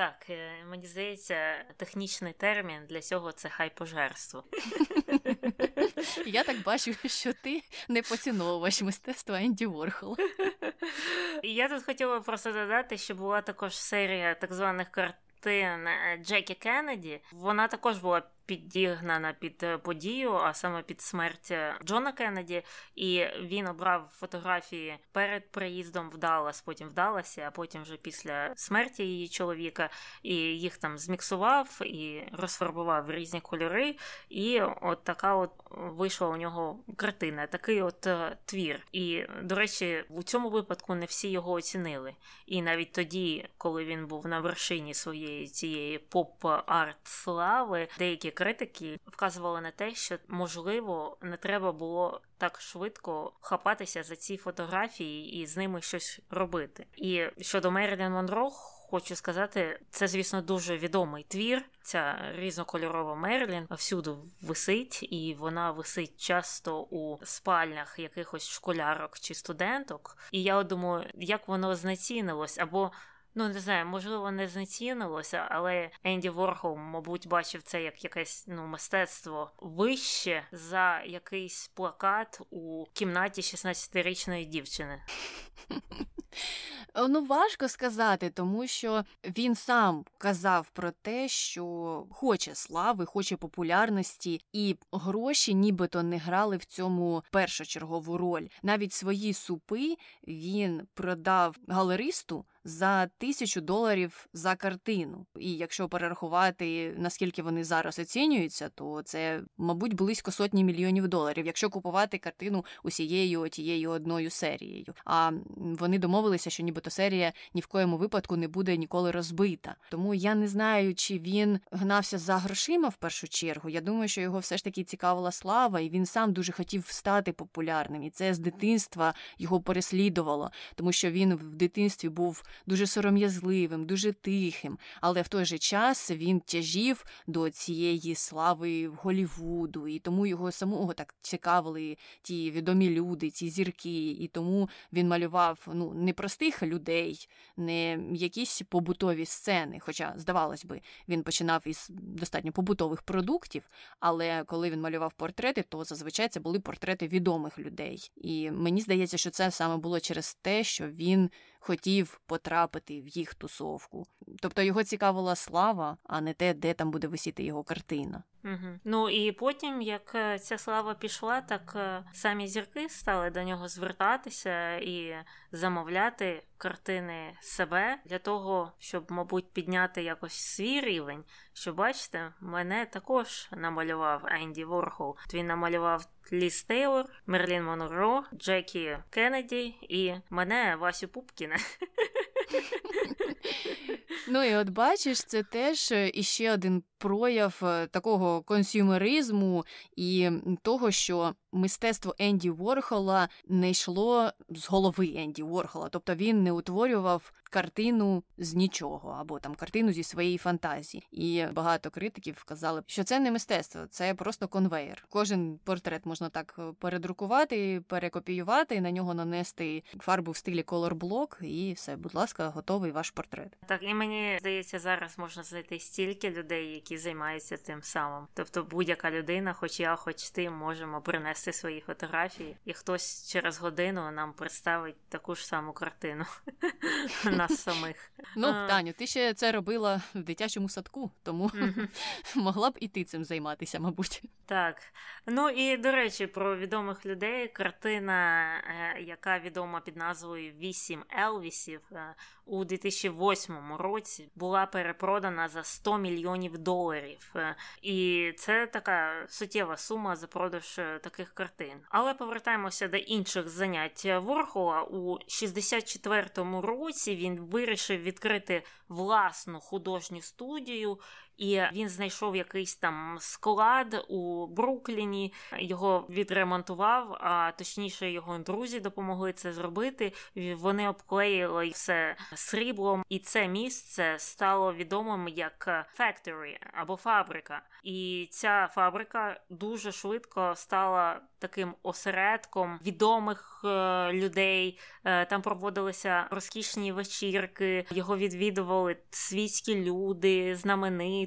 Так, е, мені здається, технічний термін для цього це хайпожерство.
Я так бачу, що ти не поціновувач мистецтва Енді Ворхола.
Я тут хотіла просто додати, що була також серія так званих картин е, Джекі Кеннеді. Вона також була підігнана під е, подію, а саме під смерть е, Джона Кеннеді, і він обрав фотографії перед приїздом в Даллас, потім в Далласі, а потім вже після смерті її чоловіка, і їх там зміксував і розфарбував в різні кольори. І от така от вийшла у нього картина, такий от е, твір. І, до речі, у цьому випадку не всі його оцінили. І навіть тоді, коли він був на вершині своєї цієї поп-арт слави, деякі критики вказували на те, що можливо не треба було так швидко хапатися за ці фотографії і з ними щось робити. І щодо Мерлін Монро. Хочу сказати, це, звісно, дуже відомий твір. Ця різнокольорова Мерлін всюди висить, і вона висить часто у спальнях якихось школярок чи студенток. І я думаю, як воно знецінилось, або Ну, не знаю, можливо, не знецінилося, але Енді Ворхол, мабуть, бачив це як якесь ну мистецтво вище за якийсь плакат у кімнаті 16-річної дівчини.
Е, ну, важко сказати, тому що він сам казав про те, що хоче слави, хоче популярності, і гроші нібито не грали в цьому першочергову роль. Навіть свої супи він продав галеристу за тисячу доларів за картину. І якщо перерахувати наскільки вони зараз оцінюються, то це, мабуть, близько сотні мільйонів доларів, якщо купувати картину усією тією одною серією. А вони домовилися, що нібито серія ні в коєму випадку не буде ніколи розбита. Тому я не знаю, чи він гнався за грошима в першу чергу. Я думаю, що його все ж таки цікавила слава, і він сам дуже хотів стати популярним. І це з дитинства його переслідувало, тому що він в дитинстві був дуже сором'язливим, дуже тихим, але в той же час він тяжів до цієї слави в Голівуду, і тому його самого так цікавили ті відомі люди, ці зірки, і тому він малював ну не простих людей, не якісь побутові сцени. Хоча, здавалось би, він починав із достатньо побутових продуктів, але коли він малював портрети, то зазвичай це були портрети відомих людей. І мені здається, що це саме було через те, що він хотів потрапити в їх тусовку. Тобто його цікавила слава, а не те, де там буде висіти його картина.
Угу. Ну і потім, як е, ця слава пішла, так е, самі зірки стали до нього звертатися і замовляти картини себе для того, щоб, мабуть, підняти якось свій рівень. Що бачите, мене також намалював Енді Ворхол. Він намалював Ліс Тейлор, Мерлін Монро, Джекі Кеннеді і мене Васю Пупкіна.
Ну і от бачиш, це теж е, іще один прояв е, такого консюмеризму і того, що мистецтво Енді Ворхола не йшло з голови Енді Ворхола, тобто він не утворював картину з нічого або там картину зі своєї фантазії. І багато критиків казали, що це не мистецтво, це просто конвейер. Кожен портрет можна так е, передрукувати, перекопіювати, на нього нанести фарбу в стилі колорблок, і все, будь ласка, готовий ваш портрет.
Так і мені здається, зараз можна знайти стільки людей, які займаються тим самим. Тобто, будь-яка людина, хоч я, хоч ти, можемо принести свої фотографії, і хтось через годину нам представить таку ж саму картину нас самих.
Ну, Таню, ти ще це робила в дитячому садку, тому могла б і ти цим займатися, мабуть.
Так. Ну і до речі, про відомих людей картина, е, яка відома під назвою Вісім Елвісів е, у 2008 році була перепродана за 100 мільйонів доларів. Е, і це така суттєва сума за продаж таких картин. Але повертаємося до інших занять Ворхола. У 64-му році він вирішив відкрити власну художню студію і він знайшов якийсь там склад у Брукліні, його відремонтував, а точніше його друзі допомогли це зробити. Вони обклеїли все сріблом, і це місце стало відомим як factory або фабрика. І ця фабрика дуже швидко стала таким осередком відомих е, людей. Е, там проводилися розкішні вечірки, його відвідували світські люди,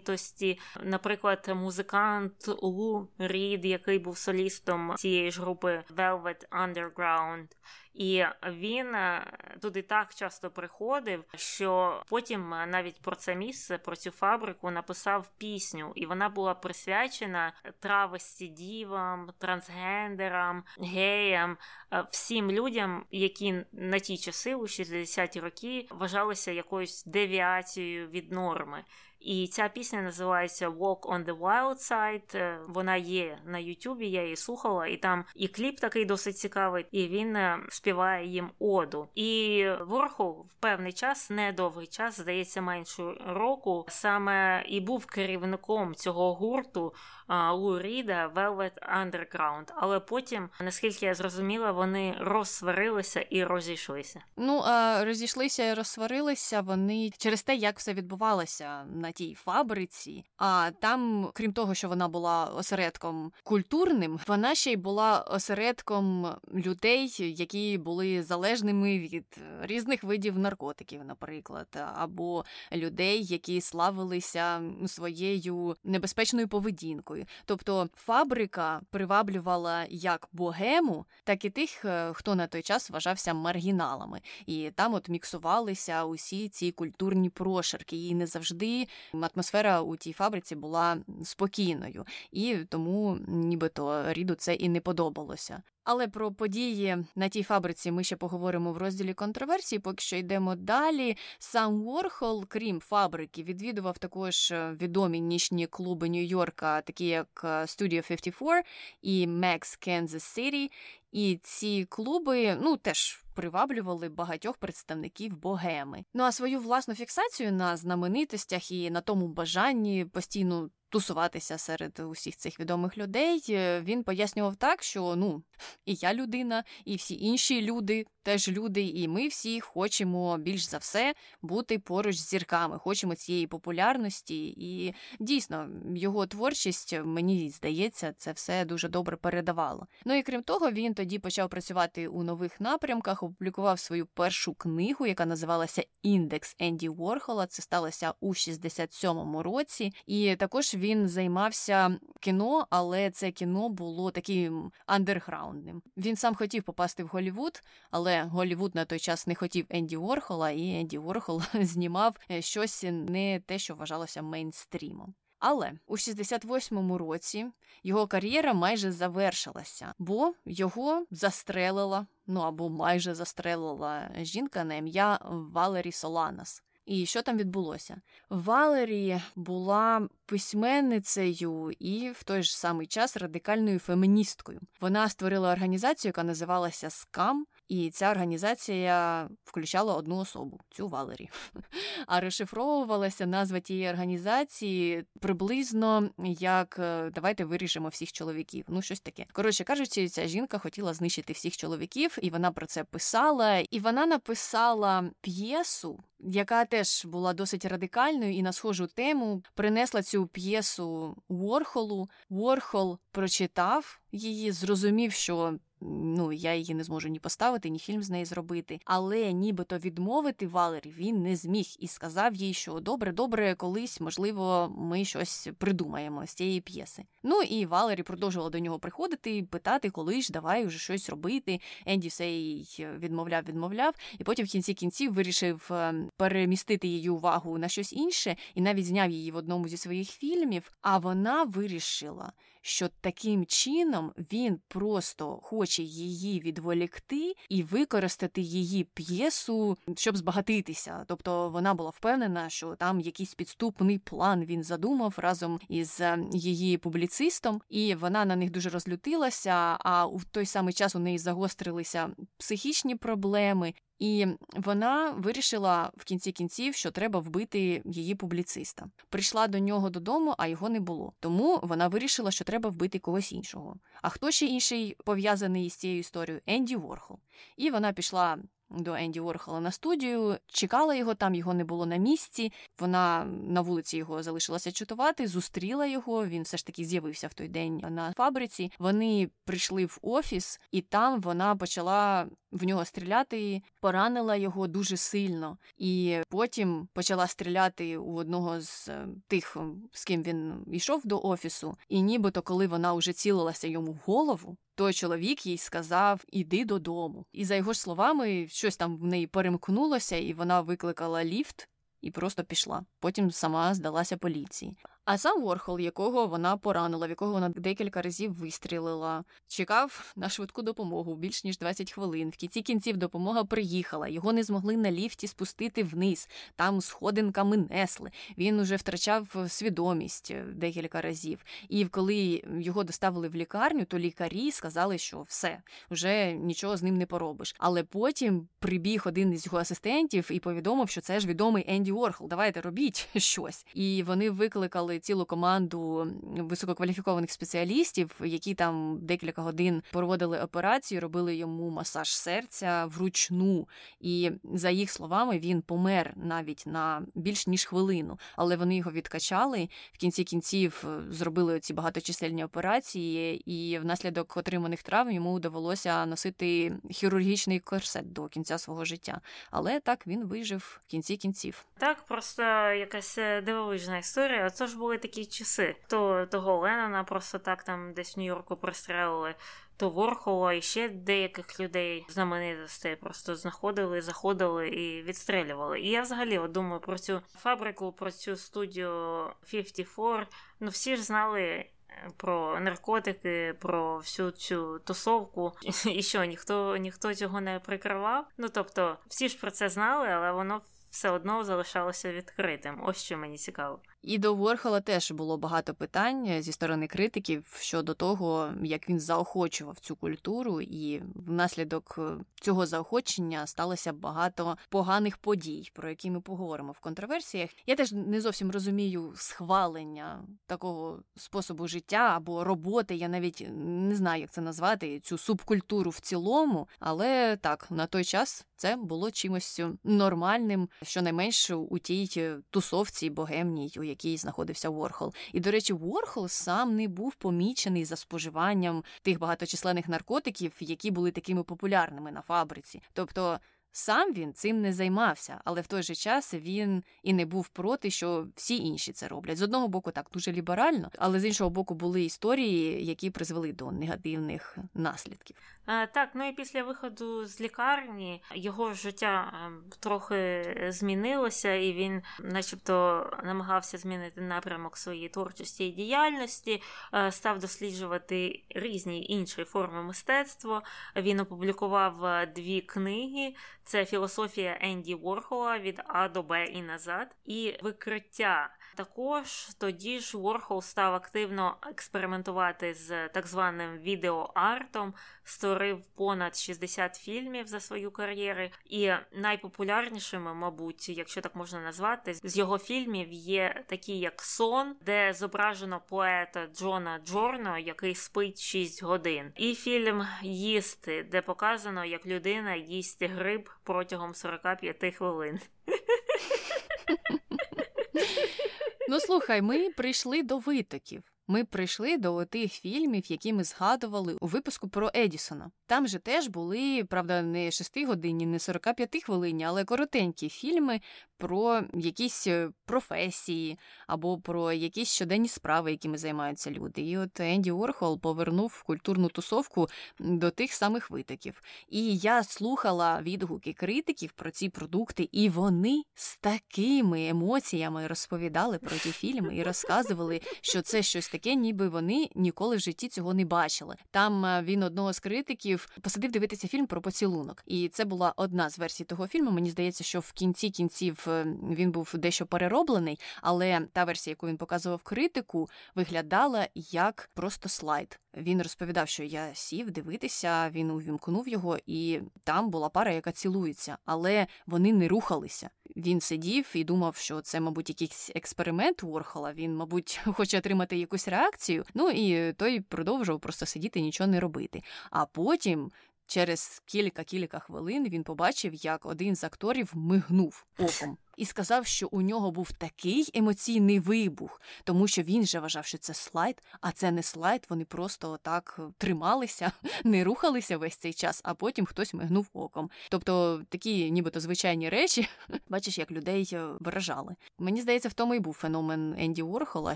знаменитості. Наприклад, музикант Лу Рід, який був солістом цієї ж групи Velvet Underground. І він е, туди так часто приходив, що потім навіть про це місце, про цю фабрику написав пісню, і вона була присвячена травості дівам, трансгендерам, геям, е, всім людям, які на ті часи, у 60-ті роки, вважалися якоюсь девіацією від норми. І ця пісня називається Walk on the Wild Side. Е, вона є на Ютубі, я її слухала, і там і кліп такий досить цікавий, і він е, співає їм оду. І Ворхол в певний час, недовгий час, здається, менше року, саме і був керівником цього гурту Лу Ріда Velvet Underground. Але потім, наскільки я зрозуміла, вони розсварилися і розійшлися.
Ну розійшлися і розсварилися вони через те, як все відбувалося на тій фабриці. А там, крім того, що вона була осередком культурним, вона ще й була осередком людей, які були залежними від різних видів наркотиків, наприклад, або людей, які славилися своєю небезпечною поведінкою. Тобто фабрика приваблювала як богему, так і тих, е, хто на той час вважався маргіналами, і там от міксувалися усі ці культурні прошарки, і не завжди атмосфера у тій фабриці була спокійною, і тому нібито ріду це і не подобалося. Але про події на тій фабриці ми ще поговоримо в розділі контроверсії. Поки що йдемо далі. Сам Ворхол, крім фабрики, відвідував також е, відомі нічні клуби Нью-Йорка, такі як е, Studio 54 і Max Kansas City. І ці клуби ну теж приваблювали багатьох представників богеми. Ну а свою власну фіксацію на знаменитостях і на тому бажанні постійно тусуватися серед усіх цих відомих людей, е, він пояснював так, що ну і я людина, і всі інші люди теж люди, і ми всі хочемо більш за все бути поруч з зірками, хочемо цієї популярності, і дійсно його творчість, мені здається, це все дуже добре передавало. Ну і крім того, він тоді почав працювати у нових напрямках, опублікував свою першу книгу, яка називалася Індекс Енді Ворхола. Це сталося у 67-му році, і також він займався кіно, але це кіно було таким андерграундним. Він сам хотів попасти в Голівуд, але Голівуд на той час не хотів Енді Ворхола, і Енді Ворхол знімав е, щось не те, що вважалося мейнстрімом. Але у 68-му році його кар'єра майже завершилася, бо його застрелила, ну або майже застрелила жінка на ім'я Валері Соланас. І що там відбулося? Валері була письменницею і в той ж самий час радикальною феміністкою. Вона створила організацію, яка називалася Скам, і ця організація включала одну особу цю Валері. А розшифровувалася назва тієї організації приблизно як е, давайте виріжемо всіх чоловіків. Ну, щось таке. Коротше кажучи, ця жінка хотіла знищити всіх чоловіків, і вона про це писала. І вона написала п'єсу, яка теж була досить радикальною і на схожу тему принесла цю п'єсу Ворхолу. Ворхол прочитав її, зрозумів, що ну я її не зможу ні поставити, ні фільм з неї зробити. Але нібито відмовити Валері він не зміг і сказав їй, що добре, добре, колись, можливо, ми щось придумаємо з цієї п'єси. Ну і Валері продовжувала до нього приходити, питати, коли ж давай вже щось робити. Енді все їй відмовляв, відмовляв, і потім в кінці кінців вирішив ем, перемістити її увагу на щось інше, і навіть зняв її в одному зі своїх фільмів. А вона вирішила що таким чином він просто хоче її відволікти і використати її п'єсу, щоб збагатитися. Тобто вона була впевнена, що там якийсь підступний план він задумав разом із е, її публіцистом, і вона на них дуже розлютилася. А у той самий час у неї загострилися психічні проблеми. І вона вирішила в кінці кінців, що треба вбити її публіциста. Прийшла до нього додому, а його не було. Тому вона вирішила, що треба вбити когось іншого. А хто ще інший пов'язаний з цією історією? Енді Ворхол. І вона пішла до Енді Ворхола на студію, чекала його, там його не було на місці. Вона на вулиці його залишилася чутувати, зустріла його. Він все ж таки з'явився в той день на фабриці. Вони прийшли в офіс, і там вона почала в нього стріляти, поранила його дуже сильно, і потім почала стріляти у одного з е, тих, з ким він йшов до офісу. І нібито, коли вона вже цілилася йому в голову, той чоловік їй сказав Іди додому. І за його ж словами, щось там в неї перемкнулося, і вона викликала ліфт і просто пішла. Потім сама здалася поліції. А сам Ворхол, якого вона поранила, в якого вона декілька разів вистрілила, чекав на швидку допомогу більш ніж 20 хвилин. В кінці кінців допомога приїхала. Його не змогли на ліфті спустити вниз, там сходинками несли. Він уже втрачав свідомість е, декілька разів. І коли його доставили в лікарню, то лікарі сказали, що все, вже нічого з ним не поробиш. Але потім прибіг один із його асистентів і повідомив, що це ж відомий Енді Ворхол. Давайте робіть щось. І вони викликали цілу команду висококваліфікованих спеціалістів, які там декілька годин проводили операцію, робили йому масаж серця вручну. І за їх словами він помер навіть на більш ніж хвилину, але вони його відкачали. В кінці кінців е, зробили ці багаточисельні операції, і внаслідок отриманих травм йому довелося носити хірургічний корсет до кінця свого життя. Але так він вижив в кінці кінців.
Так, просто якась е, дивовижна історія. Це ж були такі часи. То того Леннона просто так там десь в Нью-Йорку пристрелили, то Ворхола і ще деяких людей знаменитостей просто знаходили, заходили і відстрелювали. І я взагалі от думаю про цю фабрику, про цю студію 54. Ну всі ж знали. Е, про наркотики, про всю цю тусовку, і що ніхто ніхто цього не прикривав. Ну тобто, всі ж про це знали, але воно все одно залишалося відкритим. Ось що мені цікаво.
І до Ворхола теж було багато питань зі сторони критиків щодо того, як він заохочував цю культуру, і внаслідок е, цього заохочення сталося багато поганих подій, про які ми поговоримо в контроверсіях. Я теж не зовсім розумію схвалення такого способу життя або роботи. Я навіть не знаю, як це назвати цю субкультуру в цілому, але так на той час це було чимось нормальним, щонайменше у тій тусовці богемній, у якій знаходився Ворхол. І, до речі, Ворхол сам не був помічений за споживанням тих багаточисленних наркотиків, які були такими популярними на фабриці. Тобто Сам він цим не займався, але в той же час він і не був проти, що всі інші це роблять. З одного боку, так дуже ліберально, але з іншого боку, були історії, які призвели до негативних наслідків.
А, так, ну і після виходу з лікарні його життя ем, трохи змінилося, і він, начебто, намагався змінити напрямок своєї творчості і діяльності, е, став досліджувати різні інші форми мистецтва. Він опублікував е, дві книги. Це філософія Енді Ворхола від А до Б і назад, і викриття. Також тоді ж Ворхол став активно експериментувати з так званим відеоартом, створив понад 60 фільмів за свою кар'єру. І найпопулярнішими, мабуть, якщо так можна назвати, з його фільмів є такі, як Сон, де зображено поета Джона Джорно, який спить 6 годин, і фільм Їсти, де показано, як людина їсть гриб протягом 45 хвилин.
Ну слухай, ми прийшли до витоків. Ми прийшли до тих фільмів, які ми згадували у випуску про Едісона. Там же теж були, правда, не 6 годині, не 45 хвилині, але коротенькі фільми про якісь е, професії або про якісь щоденні справи, якими займаються люди. І от Енді Орхол повернув культурну тусовку до тих самих витоків. І я слухала відгуки критиків про ці продукти, і вони з такими емоціями розповідали про ті фільми і розказували, що це щось таке, ніби вони ніколи в житті цього не бачили. Там е, він одного з критиків посадив дивитися фільм про поцілунок, і це була одна з версій того фільму. Мені здається, що в кінці кінців він був дещо перероблений, але та версія, яку він показував критику, виглядала як просто слайд. Він розповідав, що я сів дивитися, він увімкнув його, і там була пара, яка цілується, але вони не рухалися. Він сидів і думав, що це, мабуть, якийсь експеримент Ворхола. Він, мабуть, хоче отримати якусь реакцію. Ну і той продовжував просто сидіти нічого не робити. А потім. Через кілька-кілька хвилин він побачив, як один з акторів мигнув оком і сказав, що у нього був такий емоційний вибух, тому що він же вважав, що це слайд, а це не слайд. Вони просто так трималися, не рухалися весь цей час, а потім хтось мигнув оком. Тобто такі, нібито звичайні речі, бачиш, як людей е, виражали. Мені здається, в тому і був феномен Енді Уорхола,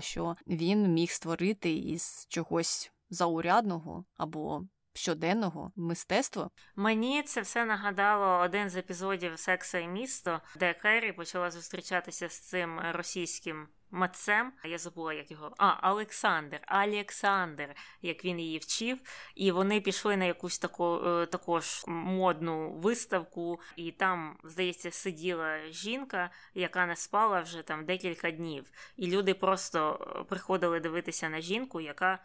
що він міг створити із чогось заурядного або щоденного мистецтва.
Мені це все нагадало один з епізодів Секса і місто, де Керрі почала зустрічатися з цим російським. Матцем, я забула, як його. А, Олександр, Олександр, як він її вчив, і вони пішли на якусь таку е, також модну виставку, і там, здається, сиділа жінка, яка не спала вже там декілька днів. І люди просто е, приходили дивитися на жінку, яка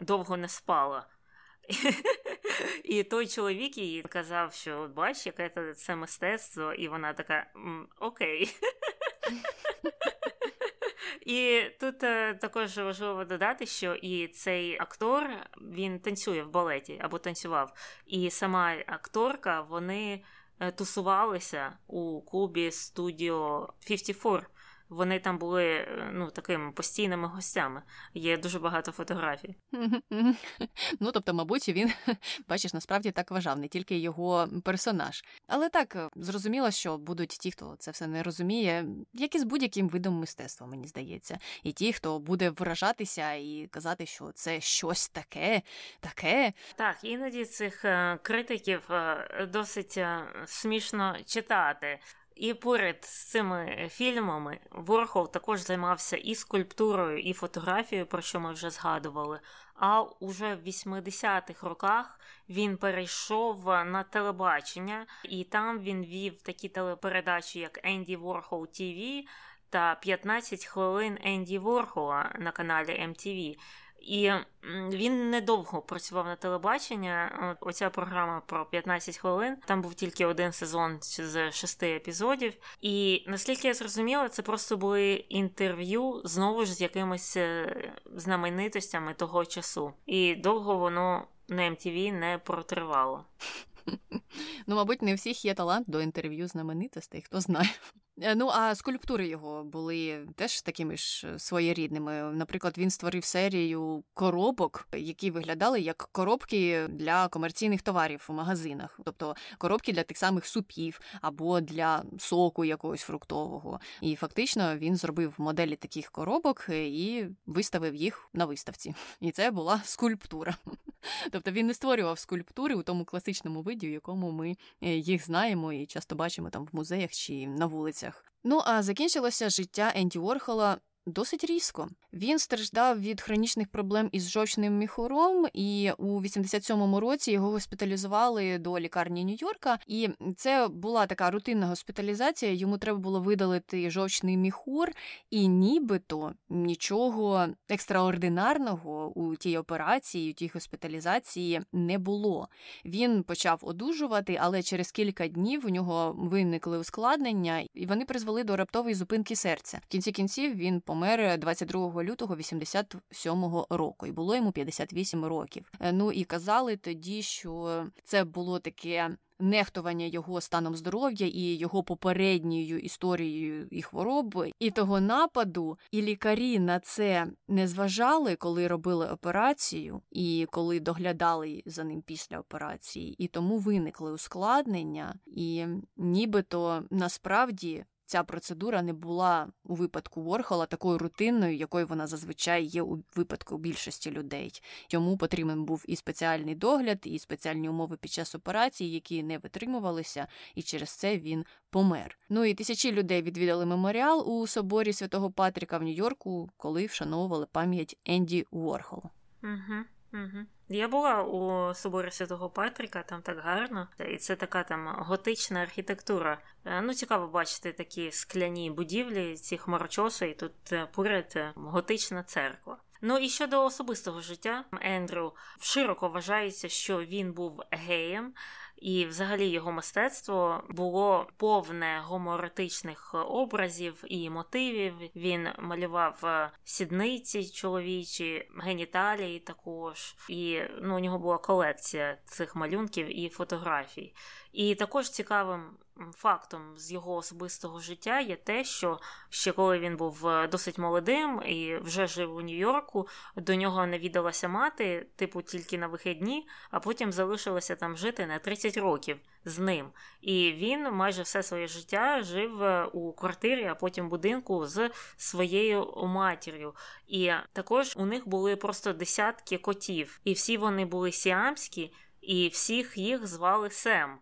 довго не спала. І той чоловік їй казав, що бач, яке це мистецтво, і вона така окей. І тут е, також важливо додати, що і цей актор він танцює в балеті або танцював, і сама акторка вони е, тусувалися у клубі студіо 54 вони там були е, ну, такими постійними гостями. Є дуже багато фотографій.
Ну тобто, мабуть, він, бачиш, насправді так вважав, не тільки його персонаж. Але так е, зрозуміло, що будуть ті, хто це все не розуміє, як і з будь-яким видом мистецтва, мені здається, і ті, хто буде вражатися і казати, що це щось таке, таке.
Так, іноді цих е, критиків досить смішно читати. І поряд з цими фільмами Ворхол також займався і скульптурою, і фотографією, про що ми вже згадували. А уже в 80-х роках він перейшов на телебачення, і там він вів такі телепередачі, як Енді Ворхол ТВ та 15 хвилин Енді Ворхола на каналі MTV. І він недовго працював на телебачення. Оця програма про 15 хвилин. Там був тільки один сезон з шести епізодів. І наскільки я зрозуміла, це просто були інтерв'ю знову ж з якимись е, знаменитостями того часу. І довго воно на MTV не протривало.
Ну, мабуть, не у всіх є талант до інтерв'ю знаменитостей, хто знає. Е, ну, а скульптури його були теж такими ж е, своєрідними. Наприклад, він створив серію коробок, які виглядали як коробки для комерційних товарів у магазинах, тобто коробки для тих самих супів або для соку якогось фруктового. І фактично він зробив моделі таких коробок е, і виставив їх на виставці. І це була скульптура. Тобто він не створював скульптури у тому класичному виді, в якому ми їх знаємо і часто бачимо там в музеях чи на вулицях. Ну а закінчилося життя Енді Орхола досить різко. Він страждав від хронічних проблем із жовчним міхуром, і у 87-му році його госпіталізували до лікарні Нью-Йорка. І це була така рутинна госпіталізація. Йому треба було видалити жовчний міхур, і нібито нічого екстраординарного у тій операції, у тій госпіталізації не було. Він почав одужувати, але через кілька днів у нього виникли ускладнення, і вони призвели до раптової зупинки серця. В кінці кінців він помер 22 лютого 87-го року, і було йому 58 років. Е, ну і казали тоді, що це було таке. Нехтування його станом здоров'я і його попередньою історією і хвороб, і того нападу, і лікарі на це не зважали, коли робили операцію, і коли доглядали за ним після операції, і тому виникли ускладнення, і нібито насправді ця процедура не була у випадку Ворхола такою рутинною, якою вона зазвичай є у випадку більшості людей. Йому потрібен був і спеціальний догляд, і спеціальні умови під час операції, які не витримувалися, і через це він помер. Ну і тисячі людей відвідали меморіал у соборі святого Патріка в Нью-Йорку, коли вшановували пам'ять Енді Ворхола.
Угу. Угу. Я була у соборі Святого Патріка, там так гарно, і це така там готична архітектура. Е, ну, цікаво бачити такі скляні будівлі, ці хмарочоси, і тут е, поряд е, готична церква. Ну і щодо особистого життя, Ендрю широко вважається, що він був геєм. І, взагалі, його мистецтво було повне гоморетичних образів і мотивів. Він малював е, сідниці чоловічі, геніталії також, і ну, у нього була колекція цих малюнків і фотографій. І також цікавим фактом з його особистого життя є те, що ще коли він був е, досить молодим і вже жив у Нью-Йорку, до нього навідалася мати, типу, тільки на вихідні, а потім залишилася там жити на 30 років з ним. І він майже все своє життя жив е, у квартирі, а потім будинку з своєю матір'ю. І також у них були просто десятки котів, і всі вони були сіамські, і всіх їх звали Сем.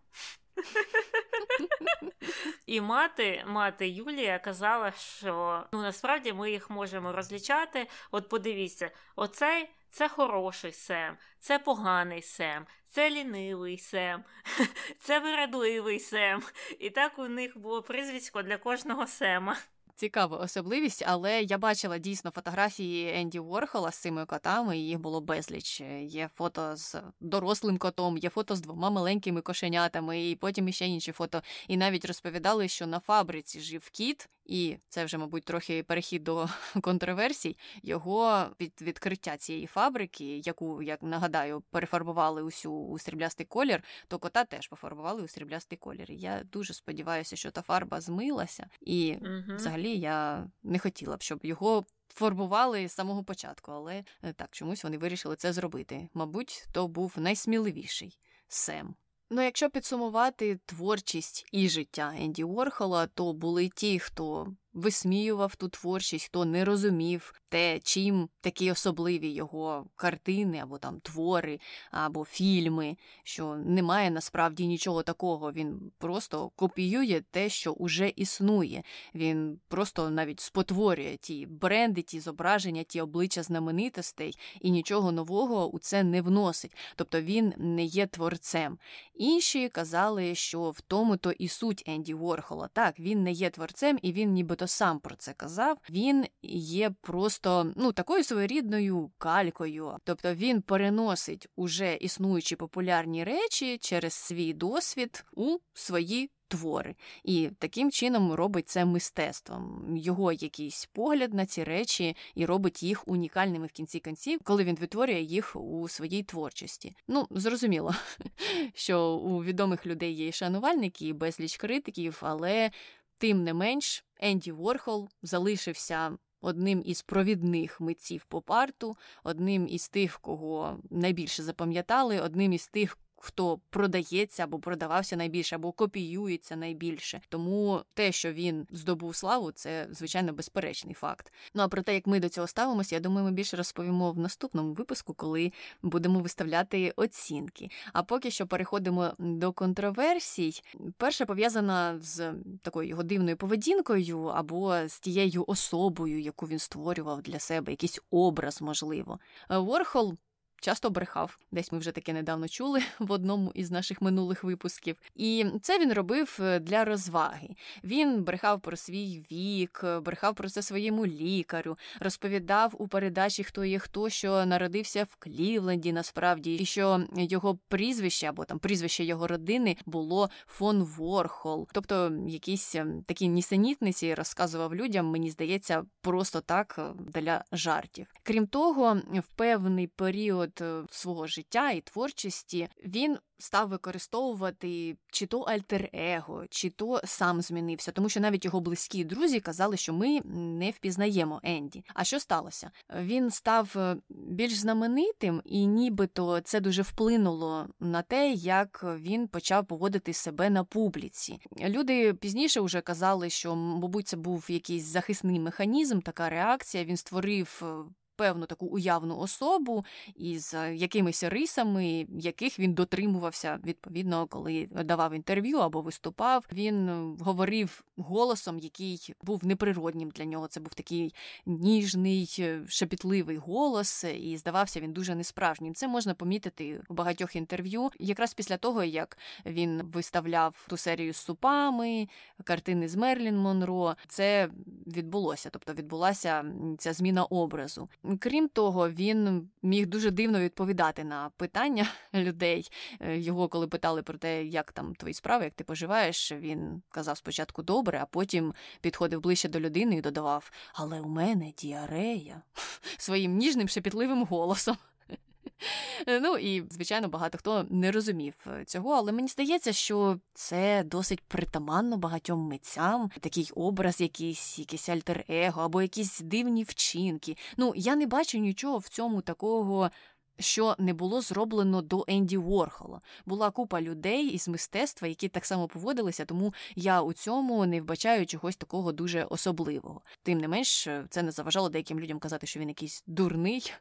І мати мати Юлія казала, що ну насправді ми їх можемо розлічати. От подивіться, оцей це хороший Сем, це поганий Сем, це лінивий Сем, це вирадливий Сем. І так у них було прізвисько для кожного Сема
цікава особливість, але я бачила дійсно фотографії Енді Ворхола з цими котами, і їх було безліч. Є фото з дорослим котом, є фото з двома маленькими кошенятами, і потім іще інші фото. І навіть розповідали, що на фабриці жив кіт, і це вже, мабуть, трохи перехід до контроверсій. Його від відкриття цієї фабрики, яку як нагадаю, перефарбували усю у сріблястий колір, то кота теж пофарбували у сріблястий колір. Я дуже сподіваюся, що та фарба змилася, і угу. взагалі я не хотіла б, щоб його. Фарбували з самого початку, але е, так чомусь вони вирішили це зробити. Мабуть, то був найсміливіший Сем. Ну, якщо підсумувати творчість і життя Енді Уорхола, то були ті, хто висміював ту творчість, хто не розумів те, чим такі особливі його картини, або там твори, або фільми, що немає насправді нічого такого. Він просто копіює те, що уже існує. Він просто навіть спотворює ті бренди, ті зображення, ті обличчя знаменитостей і нічого нового у це не вносить. Тобто він не є творцем. Інші казали, що в тому то і суть Енді Ворхола. Так, він не є творцем, і він нібито сам про це казав. Він є просто ну такою своєрідною калькою. Тобто він переносить уже існуючі популярні речі через свій досвід у свої твори, і таким чином робить це мистецтвом. Його якийсь погляд на ці речі і робить їх унікальними в кінці кінців, коли він витворює їх у своїй творчості. Ну, зрозуміло, що у відомих людей є шанувальники, і безліч критиків, але тим не менш Енді Ворхол залишився. Одним із провідних митців поп арту, одним із тих, кого найбільше запам'ятали, одним із тих, хто продається або продавався найбільше, або копіюється найбільше. Тому те, що він здобув славу, це звичайно безперечний факт. Ну а про те, як ми до цього ставимося, я думаю, ми більше розповімо в наступному випуску, коли будемо виставляти оцінки. А поки що переходимо до контроверсій. Перша пов'язана з такою його дивною поведінкою або з тією особою, яку він створював для себе, якийсь образ, можливо. Ворхол часто брехав. Десь ми вже таке недавно чули в одному із наших минулих випусків. І це він робив е, для розваги. Він брехав про свій вік, брехав про це своєму лікарю, розповідав у передачі, хто є хто, що народився в Клівленді, насправді, і що його прізвище або там прізвище його родини було фон Ворхол. Тобто якісь ем, такі нісенітниці розказував людям, мені здається, просто так е, для жартів. Крім того, в певний період період е, свого життя і творчості він став використовувати чи то альтер-его, чи то сам змінився, тому що навіть його близькі друзі казали, що ми не впізнаємо Енді. А що сталося? Він став е, більш знаменитим, і нібито це дуже вплинуло на те, як він почав поводити себе на публіці. Люди пізніше вже казали, що, мабуть, це був якийсь захисний механізм, така реакція. Він створив е, певну таку уявну особу із якимись рисами, яких він дотримувався відповідно, коли давав інтерв'ю або виступав. Він говорив голосом, який був неприроднім для нього. Це був такий ніжний, шепітливий голос, і здавався він дуже несправжнім. Це можна помітити у багатьох інтерв'ю, якраз після того як він виставляв ту серію з супами, картини з Мерлін Монро. Це відбулося, тобто відбулася ця зміна образу. Крім того, він міг дуже дивно відповідати на питання людей. Е, його, коли питали про те, як там твої справи, як ти поживаєш, він казав спочатку добре, а потім підходив ближче до людини і додавав: Але у мене діарея своїм ніжним шепітливим голосом. Ну і, звичайно, багато хто не розумів е, цього, але мені здається, що це досить притаманно багатьом митцям, такий образ, якийсь, якийсь альтер-его або якісь дивні вчинки. Ну, я не бачу нічого в цьому такого що не було зроблено до Енді Ворхола. Була купа людей із мистецтва, які так само поводилися, тому я у цьому не вбачаю чогось такого дуже особливого. Тим не менш, це не заважало деяким людям казати, що він якийсь дурний.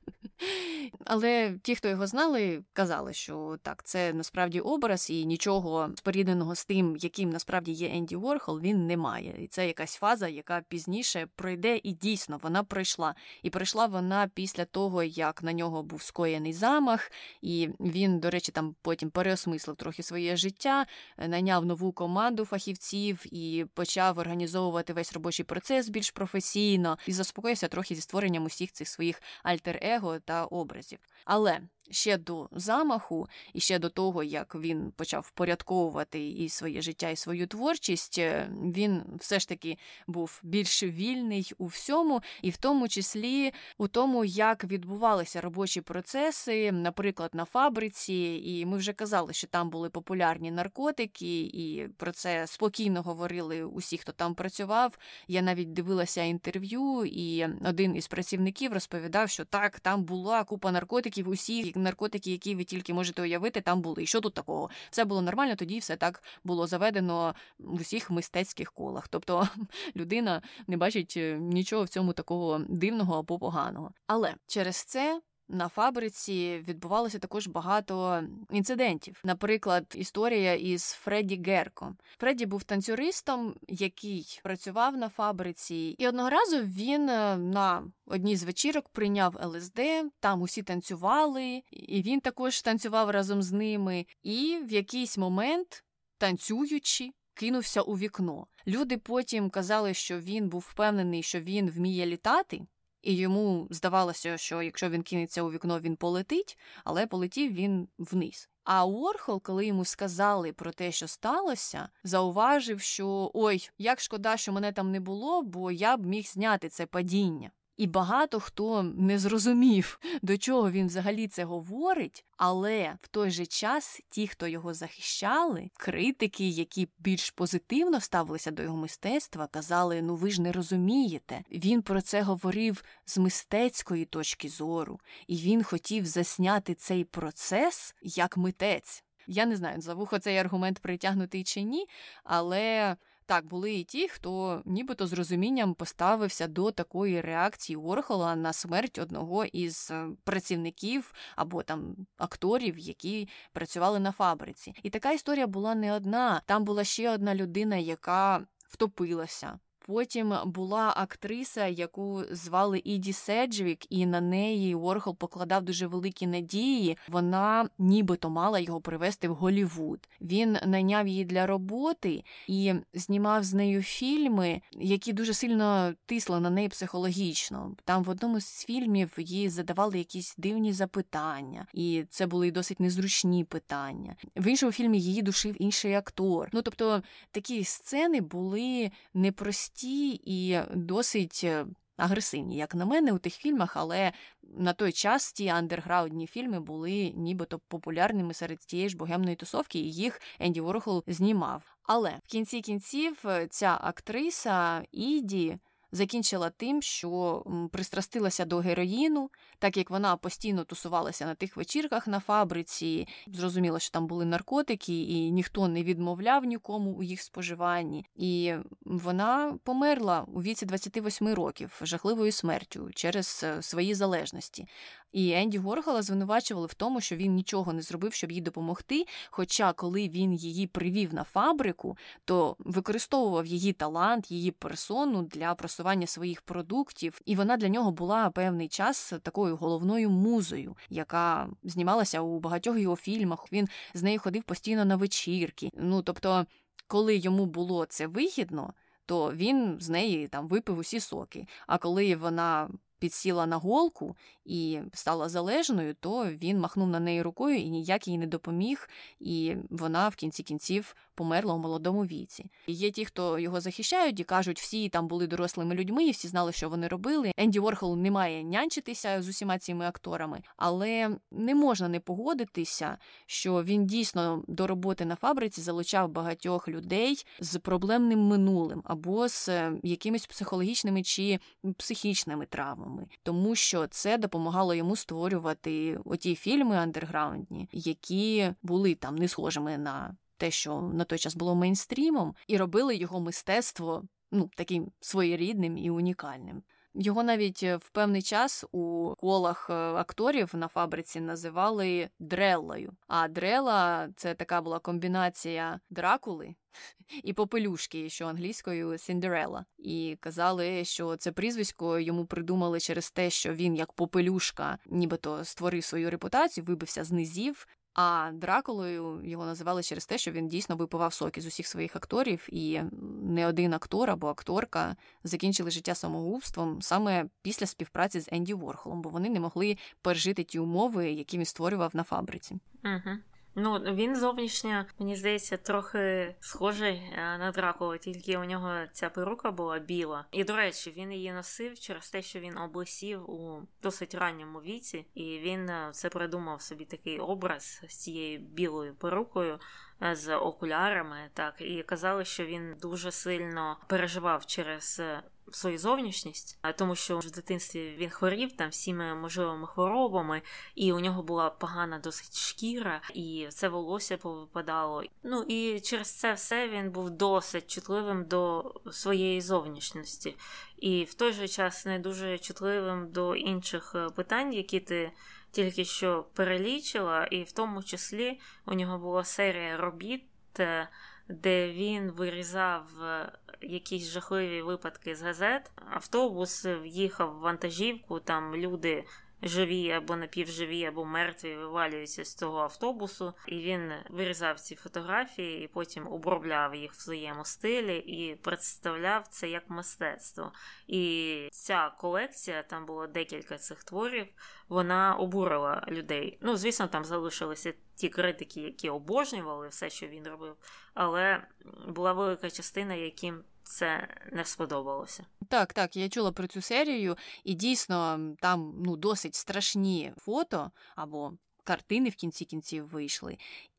Але ті, хто його знали, казали, що так, це насправді образ, і нічого спорідненого з тим, яким насправді є Енді Ворхол, він не має. І це якась фаза, яка пізніше пройде, і дійсно вона пройшла. І пройшла вона після того, як на нього був скоєний поганий замах, і він, до речі, там потім переосмислив трохи своє життя, е, найняв нову команду фахівців і почав організовувати весь робочий процес більш професійно і заспокоївся трохи зі створенням усіх цих своїх альтер-его та образів. Але ще до замаху, і ще до того, як він почав впорядковувати і своє життя, і свою творчість, е, він все ж таки був більш вільний у всьому, і в тому числі у тому, як відбувалися робочі процеси, наприклад, на фабриці. І ми вже казали, що там були популярні наркотики, і про це спокійно говорили усі, хто там працював. Я навіть дивилася інтерв'ю, і один із працівників розповідав, що так, там була купа наркотиків, усі наркотики, які ви тільки можете уявити, там були. І що тут такого? Все було нормально, тоді все так було заведено в усіх мистецьких колах. Тобто людина не бачить е, нічого в цьому такого дивного або поганого. Але через це на фабриці відбувалося також багато інцидентів. Наприклад, історія із Фредді Герко. Фредді був танцюристом, який працював на фабриці, і одного разу він е, на одній з вечірок прийняв ЛСД, там усі танцювали, і він також танцював разом з ними. І в якийсь момент, танцюючи, кинувся у вікно. Люди потім казали, що він був впевнений, що він вміє літати і йому здавалося, що якщо він кинеться у вікно, він полетить, але полетів він вниз. А Уорхол, коли йому сказали про те, що сталося, зауважив, що ой, як шкода, що мене там не було, бо я б міг зняти це падіння. І багато хто не зрозумів, до чого він взагалі це говорить, але в той же час ті, хто його захищали, критики, які більш позитивно ставилися до його мистецтва, казали: ну ви ж не розумієте. Він про це говорив з мистецької точки зору, і він хотів засняти цей процес як митець. Я не знаю, за вухо цей аргумент притягнутий чи ні, але так, були і ті, хто нібито з розумінням поставився до такої реакції Орхола на смерть одного із е, працівників або там акторів, які працювали на фабриці. І така історія була не одна. Там була ще одна людина, яка втопилася. Потім була актриса, яку звали Іді Седжвік, і на неї Уорхол покладав дуже великі надії. Вона нібито мала його привезти в Голівуд. Він найняв її для роботи і знімав з нею фільми, які дуже сильно тисли на неї психологічно. Там в одному з фільмів їй задавали якісь дивні запитання, і це були досить незручні питання. В іншому фільмі її душив інший актор. Ну тобто такі сцени були непрості прості і досить е, агресивні, як на мене, у тих фільмах, але на той час ті андерграундні фільми були нібито популярними серед тієї ж богемної тусовки, і їх Енді Ворхол знімав. Але в кінці кінців е, ця актриса Іді закінчила тим, що пристрастилася до героїну, так як вона постійно тусувалася на тих вечірках на фабриці. Зрозуміло, що там були наркотики, і ніхто не відмовляв нікому у їх споживанні. І вона померла у віці 28 років жахливою смертю через е, свої залежності. І Енді Горгала звинувачували в тому, що він нічого не зробив, щоб їй допомогти. Хоча, коли він її привів на фабрику, то використовував її талант, її персону для просування своїх продуктів, і вона для нього була певний час такою головною музою, яка знімалася у багатьох його фільмах. Він з нею ходив постійно на вечірки. Ну тобто, коли йому було це вигідно. То він з неї там випив усі соки. А коли вона підсіла на голку і стала залежною, то він махнув на неї рукою і ніяк їй не допоміг, і вона в кінці кінців померла у молодому віці. І Є ті, хто його захищають і кажуть, всі там були дорослими людьми, і всі знали, що вони робили. Енді Ворхол не має нянчитися з усіма цими акторами, але не можна не погодитися, що він дійсно до роботи на фабриці залучав багатьох людей з проблемним минулим або з е, якимись психологічними чи психічними травмами, тому що це допомагало йому створювати оті фільми андерграундні, які були там не схожими на те, що на той час було мейнстрімом, і робили його мистецтво ну, таким своєрідним і унікальним. Його навіть е, в певний час у колах е, акторів на фабриці називали Дреллою. А Дрела це така була комбінація дракули і попелюшки, що англійською Сіндерела. І казали, що це прізвисько йому придумали через те, що він, як попелюшка, нібито створив свою репутацію, вибився з низів, а Дракулою його називали через те, що він дійсно випивав соки з усіх своїх акторів, і не один актор або акторка закінчили життя самогубством саме після співпраці з Енді Ворхолом, бо вони не могли пережити ті умови, які він створював на фабриці.
Угу. Ну, він зовнішньо, мені здається, трохи схожий е, на Дракула, тільки у нього ця перука була біла. І, до речі, він її носив через те, що він облисів у досить ранньому віці, і він е, це придумав собі такий образ з цією білою перукою. Е, з окулярами, так і казали, що він дуже сильно переживав через свою зовнішність, тому що в дитинстві він хворів там всіми можливими хворобами, і у нього була погана досить шкіра, і це волосся повипадало. Ну і через це все він був досить чутливим до своєї зовнішності, і в той же час не дуже чутливим до інших е, питань, які ти. Тільки що перелічила, і в тому числі у нього була серія робіт, е, де він вирізав е, якісь жахливі випадки з газет. Автобус в'їхав в вантажівку, там люди. Живі або напівживі, або мертві вивалюються з цього автобусу, і він вирізав ці фотографії і потім обробляв їх в своєму стилі і представляв це як мистецтво. І ця колекція, там було декілька цих творів, вона обурила людей. Ну, звісно, там залишилися ті критики, які обожнювали все, що він робив, але була велика частина, яким це не сподобалося.
Так, так, я чула про цю серію, і дійсно там ну досить страшні фото або картини в кінці кінців вийшли.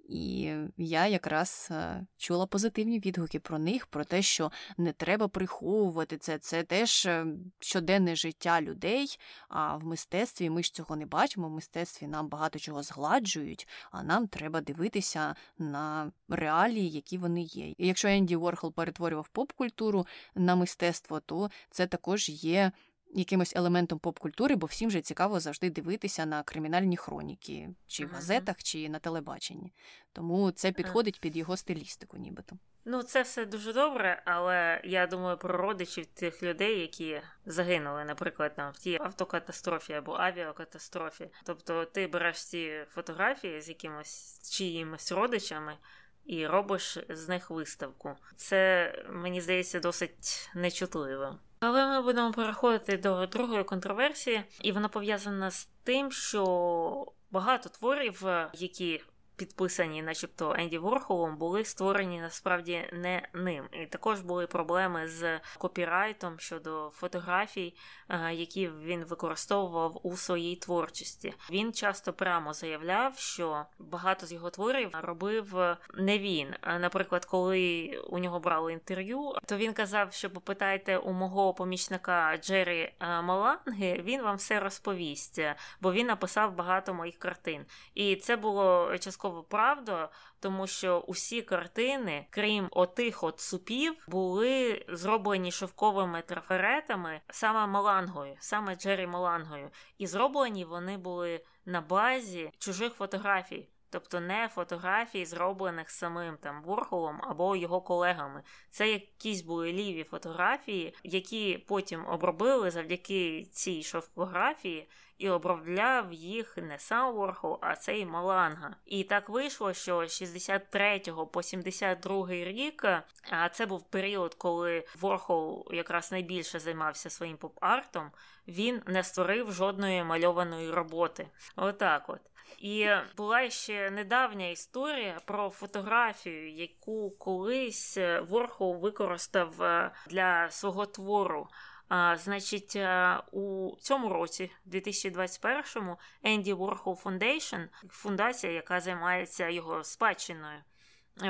І я якраз е, чула позитивні відгуки про них, про те, що не треба приховувати це. Це теж е, щоденне життя людей. А в мистецтві ми ж цього не бачимо. В мистецтві нам багато чого згладжують, а нам треба дивитися на реалії, які вони є. І якщо Енді Ворхол перетворював поп-культуру на мистецтво, то це також є якимось елементом поп-культури, бо всім же цікаво завжди дивитися на кримінальні хроніки, чи в газетах, чи на телебаченні. Тому це підходить під його стилістику, нібито.
Ну, це все дуже добре, але я думаю про родичів тих людей, які загинули, наприклад, там в тій автокатастрофі або авіакатастрофі. Тобто ти береш ці фотографії з якимось чиїмось родичами. І робиш з них виставку. Це мені здається досить нечутливо. Але ми будемо переходити до другої контроверсії, і вона пов'язана з тим, що багато творів, які підписані, начебто Енді Ворхолом, були створені насправді не ним. І також були проблеми з копірайтом щодо фотографій, е, які він використовував у своїй творчості. Він часто прямо заявляв, що багато з його творів робив не він. Наприклад, коли у нього брали інтерв'ю, то він казав, що попитайте у мого помічника Джері е, Маланги, він вам все розповість, бо він написав багато моїх картин. І це було частково правда, тому що усі картини, крім отих от супів, були зроблені шовковими трафаретами саме Малангою, саме Джері Малангою. І зроблені вони були на базі чужих фотографій. Тобто не фотографії, зроблених самим там Ворхолом або його колегами. Це якісь були ліві фотографії, які потім обробили завдяки цій шовкографії, і обробляв їх не сам Ворхол, а цей Маланга. І так вийшло, що з 63 по 72 рік, а це був період, коли Ворхол якраз найбільше займався своїм поп-артом, він не створив жодної мальованої роботи. Отак от. І була ще недавня історія про фотографію, яку колись Ворхол використав е, для свого твору. А, Значить, е, у цьому році, 2021-му, Енді Warhol Foundation, фундація, яка займається його спадщиною,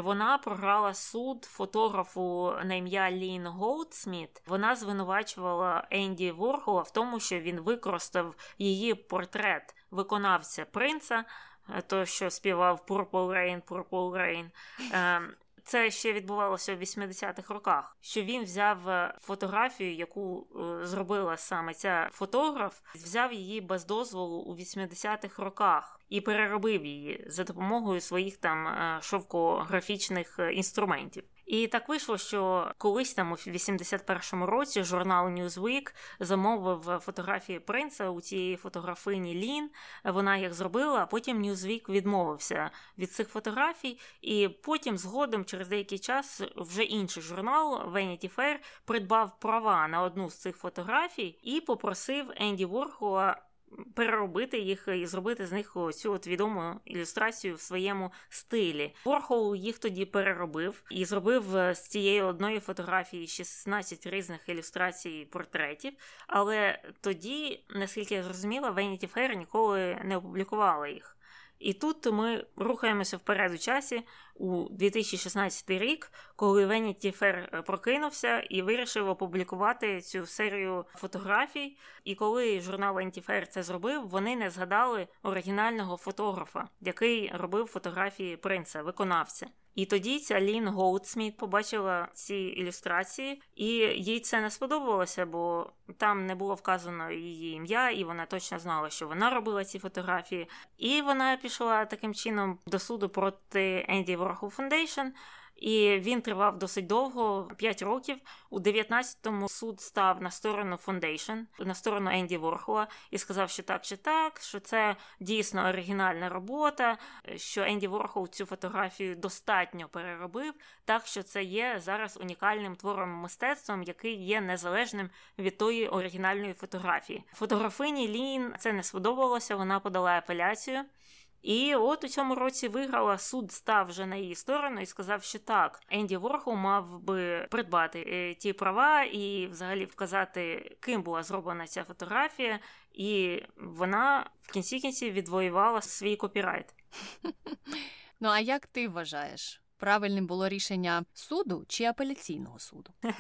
вона програла суд фотографу на ім'я Лін Голдсміт. Вона звинувачувала Енді Ворхола в тому, що він використав її портрет виконавця принца, е, то що співав Purple Rain, Purple Rain. Ем, це ще відбувалося в 80-х роках. Що він взяв е, фотографію, яку е, зробила саме ця фотограф, взяв її без дозволу у 80-х роках і переробив її за допомогою своїх там е, шовкографічних інструментів. І так вийшло, що колись там у 81-му році журнал Newsweek замовив фотографії принца у цієї фотографині Лін. Вона їх зробила, а потім Newsweek відмовився від цих фотографій. І потім, згодом, через деякий час, вже інший журнал Vanity Fair придбав права на одну з цих фотографій і попросив Енді Ворхола переробити їх і зробити з них цю от відому ілюстрацію в своєму стилі. Ворхол їх тоді переробив і зробив е, з цієї одної фотографії 16 різних ілюстрацій портретів. Але тоді, наскільки я зрозуміла, Vanity Fair ніколи не опублікувала їх. І тут ми рухаємося вперед у часі у 2016 рік, коли Vanity Fair прокинувся і вирішив опублікувати цю серію фотографій. І коли журнал Vanity Fair це зробив, вони не згадали оригінального фотографа, який робив фотографії принца, виконавця. І тоді ця Лін Голдсміт побачила ці ілюстрації, і їй це не сподобалося, бо там не було вказано її ім'я, і вона точно знала, що вона робила ці фотографії. І вона пішла таким чином до суду проти Енді Warhol Foundation, і він тривав досить довго, 5 років. У 19-му суд став на сторону Foundation, на сторону Енді Ворхола, і сказав, що так чи так, що це дійсно оригінальна робота, що Енді Ворхол цю фотографію достатньо переробив, так що це є зараз унікальним твором мистецтвом, який є незалежним від тої оригінальної фотографії. Фотографині Лін це не сподобалося. Вона подала апеляцію. І от у цьому році виграла суд став вже на її сторону і сказав, що так, Енді Ворхол мав би придбати е, ті права і взагалі вказати, ким була зроблена ця фотографія, і вона в кінці кінці відвоювала свій копірайт.
Ну а як ти вважаєш? Правильним було рішення суду чи апеляційного суду?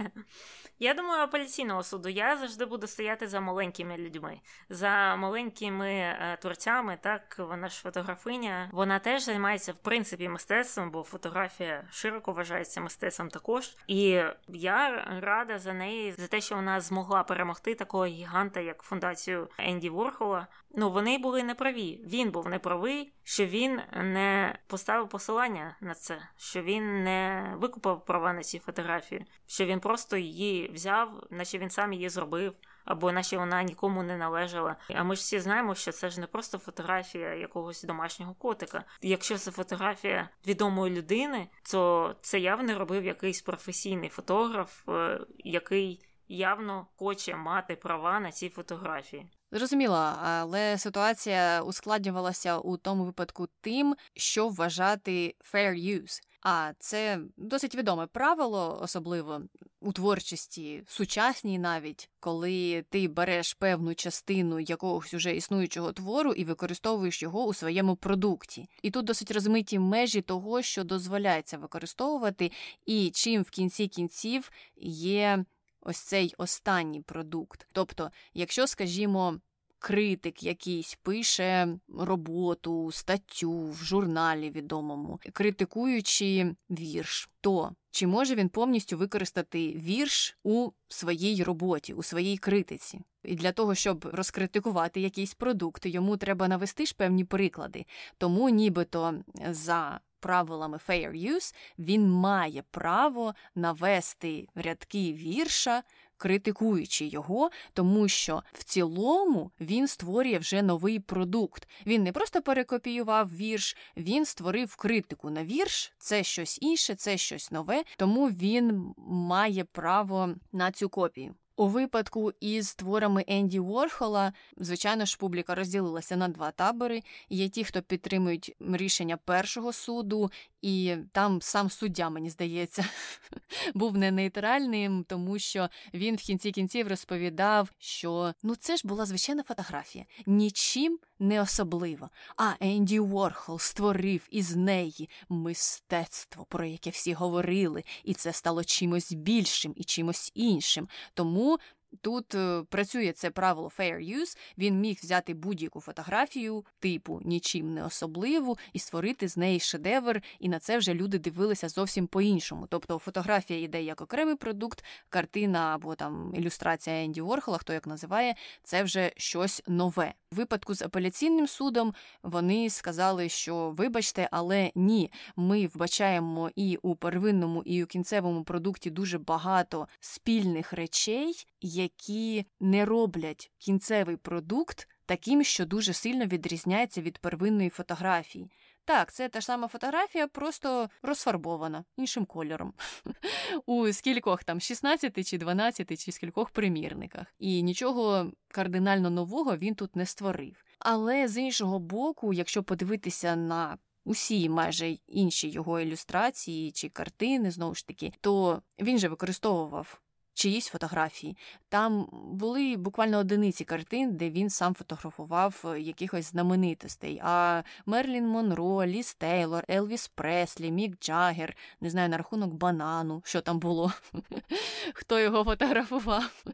Я думаю, апеляційного суду я завжди буду стояти за маленькими людьми, за маленькими е, творцями. Так вона ж фотографиня. Вона теж займається в принципі мистецтвом, бо фотографія широко вважається мистецтвом також. І я рада за неї за те, що вона змогла перемогти такого гіганта, як фундацію Енді Ворхола. Ну вони були неправі. Він був неправий, що він не поставив посилання на це, що він не викупав права на ці фотографії, що він просто її взяв, наче він сам її зробив, або наче вона нікому не належала. А ми ж всі знаємо, що це ж не просто фотографія якогось домашнього котика. Якщо це фотографія відомої людини, то це явно робив якийсь професійний фотограф, е, який явно хоче мати права на ці фотографії.
Зрозуміло, але ситуація ускладнювалася у тому випадку тим, що вважати fair use. А це досить відоме правило, особливо у творчості сучасній, навіть коли ти береш певну частину якогось уже існуючого твору і використовуєш його у своєму продукті. І тут досить розмиті межі того, що дозволяється використовувати, і чим в кінці кінців є ось цей останній продукт. Тобто, якщо, скажімо, критик якийсь пише роботу, статтю в журналі відомому, критикуючи вірш, то чи може він повністю використати вірш у своїй роботі, у своїй критиці? І для того, щоб розкритикувати якийсь продукт, йому треба навести ж певні приклади. Тому нібито за правилами fair use він має право навести рядки вірша критикуючи його, тому що в цілому він створює вже новий продукт. Він не просто перекопіював вірш, він створив критику на вірш. Це щось інше, це щось нове, тому він має право на цю копію. У випадку із творами Енді Ворхола, звичайно ж, публіка розділилася на два табори. Є ті, хто підтримують рішення першого суду, і там сам суддя, мені здається, був не нейтральним, тому що він в кінці кінців розповідав, що ну це ж була звичайна фотографія, нічим не особливо. А Енді Ворхол створив із неї мистецтво, про яке всі говорили, і це стало чимось більшим і чимось іншим. Тому so Тут е, працює це правило fair use, він міг взяти будь-яку фотографію, типу нічим не особливу, і створити з неї шедевр, і на це вже люди дивилися зовсім по-іншому. Тобто фотографія йде як окремий продукт, картина або там ілюстрація Енді Ворхола, хто як називає, це вже щось нове. В випадку з апеляційним судом вони сказали, що вибачте, але ні, ми вбачаємо і у первинному, і у кінцевому продукті дуже багато спільних речей які не роблять кінцевий продукт таким, що дуже сильно відрізняється від первинної фотографії. Так, це та ж сама фотографія, просто розфарбована іншим кольором. У скількох там 16 чи 12 чи скількох примірниках. І нічого кардинально нового він тут не створив. Але з іншого боку, якщо подивитися на усі майже інші його ілюстрації чи картини, знову ж таки, то він же використовував чиїсь фотографії. Там були буквально одиниці картин, де він сам фотографував е, якихось знаменитостей. А Мерлін Монро, Ліз Тейлор, Елвіс Преслі, Мік Джаггер, не знаю, на рахунок банану, що там було, хто його фотографував.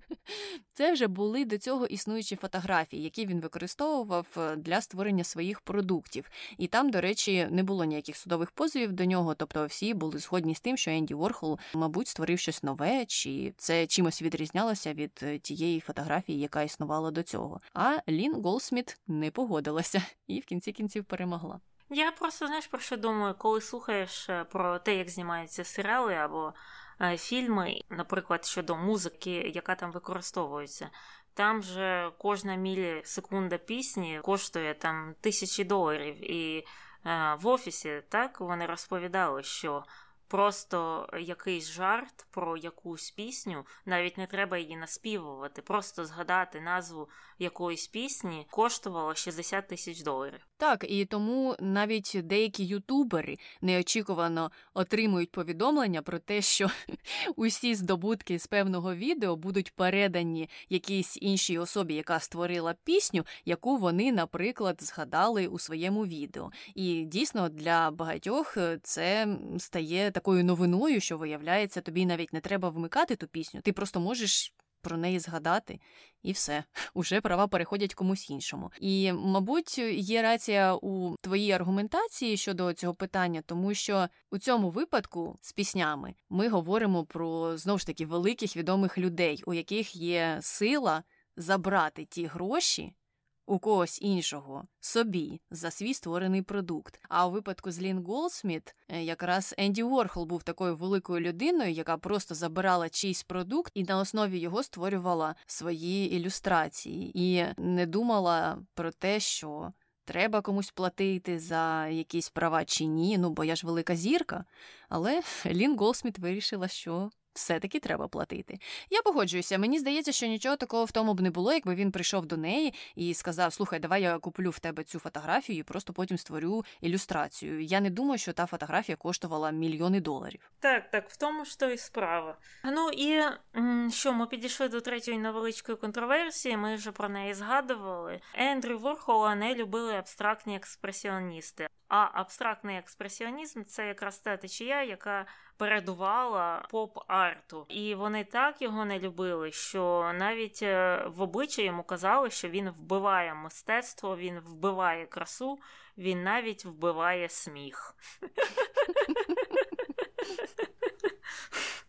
Це вже були до цього існуючі фотографії, які він використовував е, для створення своїх продуктів. І там, до речі, не було ніяких судових позовів до нього, тобто всі були згодні з тим, що Енді Ворхол, мабуть, створив щось нове, чи це чимось відрізнялося від е, тієї фотографії, яка існувала до цього. А Лін Голсміт не погодилася і в кінці кінців перемогла.
Я просто знаєш про що думаю, коли слухаєш е, про те, як знімаються серіали або Е, фільми, наприклад, щодо музики, яка там використовується. Там же кожна мілісекунда пісні коштує там тисячі доларів. І е, в офісі так вони розповідали, що просто якийсь жарт про якусь пісню, навіть не треба її наспівувати, просто згадати назву якоїсь пісні коштувало 60 тисяч доларів.
Так, і тому навіть деякі ютубери неочікувано отримують повідомлення про те, що усі здобутки з певного відео будуть передані якійсь іншій особі, яка створила пісню, яку вони, наприклад, згадали у своєму відео. І дійсно для багатьох це стає такою новиною, що виявляється, тобі навіть не треба вмикати ту пісню, ти просто можеш про неї згадати, і все, уже права переходять комусь іншому. І, мабуть, є рація у твоїй аргументації щодо цього питання, тому що у цьому випадку з піснями ми говоримо про знову ж таки великих відомих людей, у яких є сила забрати ті гроші у когось іншого собі за свій створений продукт. А у випадку з Лін Голсміт е, якраз Енді Ворхол був такою великою людиною, яка просто забирала чийсь продукт і на основі його створювала свої ілюстрації, і не думала про те, що. Треба комусь платити за якісь права чи ні, ну бо я ж велика зірка. Але Лін Голсміт вирішила, що все-таки треба платити. Я погоджуюся, мені здається, що нічого такого в тому б не було, якби він прийшов до неї і сказав: Слухай, давай я куплю в тебе цю фотографію і просто потім створю ілюстрацію. Я не думаю, що та фотографія коштувала мільйони доларів.
Так, так, в тому ж то і справа. Ну і що ми підійшли до третьої невеличкої контроверсії, ми вже про неї згадували. Ендрю Ворхола не любили абстрактні експресіоністи. А абстрактний експресіонізм це якраз та течія, яка передувала поп-арту. І вони так його не любили, що навіть е, в обличчя йому казали, що він вбиває мистецтво, він вбиває красу, він навіть вбиває сміх.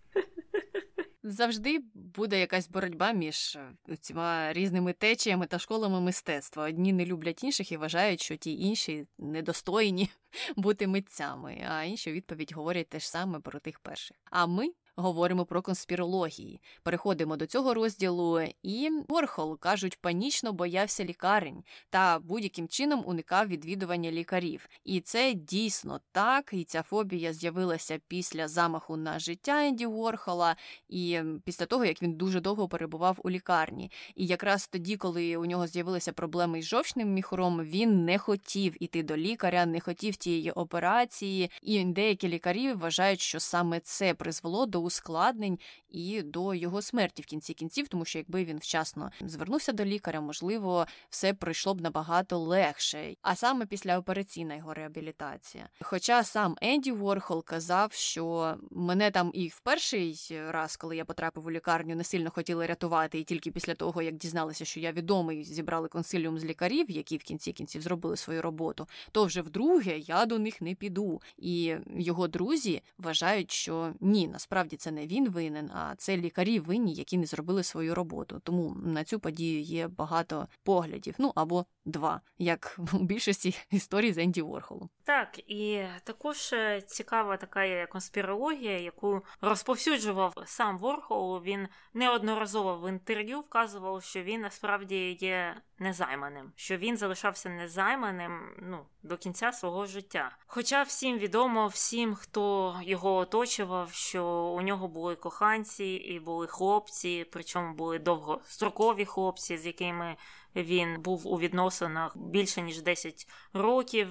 Завжди буде якась боротьба між е, цими різними течіями та школами мистецтва. Одні не люблять інших і вважають, що ті інші недостойні бути митцями, а інші відповідь говорять те ж саме про тих перших. А ми говоримо про конспірології. Переходимо до цього розділу, і Ворхол, кажуть, панічно боявся лікарень та будь-яким чином уникав відвідування лікарів. І це дійсно так. І ця фобія з'явилася після замаху на життя Енді Ворхола, і після того як він дуже довго перебував у лікарні. І якраз тоді, коли у нього з'явилися проблеми з жовчним міхуром, він не хотів іти до лікаря, не хотів тієї операції. І деякі лікарі вважають, що саме це призвело до ускладнень і до його смерті в кінці кінців, тому що якби він вчасно звернувся до лікаря, можливо, все пройшло б набагато легше, а саме після операційна його реабілітація. Хоча сам Енді Ворхол казав, що мене там і в перший раз, коли я потрапив у лікарню, не сильно хотіли рятувати, і тільки після того, як дізналися, що я відомий, зібрали консиліум з лікарів, які в кінці кінців зробили свою роботу, то вже вдруге я до них не піду. І його друзі вважають, що ні, насправді це не він винен, а це лікарі винні, які не зробили свою роботу. Тому на цю подію є багато поглядів. Ну або два, як у більшості історій з Енді Ворхолом.
Так, і також е, цікава така конспірологія, яку розповсюджував сам Ворхол. Він неодноразово в інтерв'ю вказував, що він насправді є незайманим, що він залишався незайманим ну, до кінця свого життя. Хоча всім відомо, всім, хто його оточував, що у нього були коханці і були хлопці, причому були довгострокові хлопці, з якими він був у відносинах більше ніж 10 років,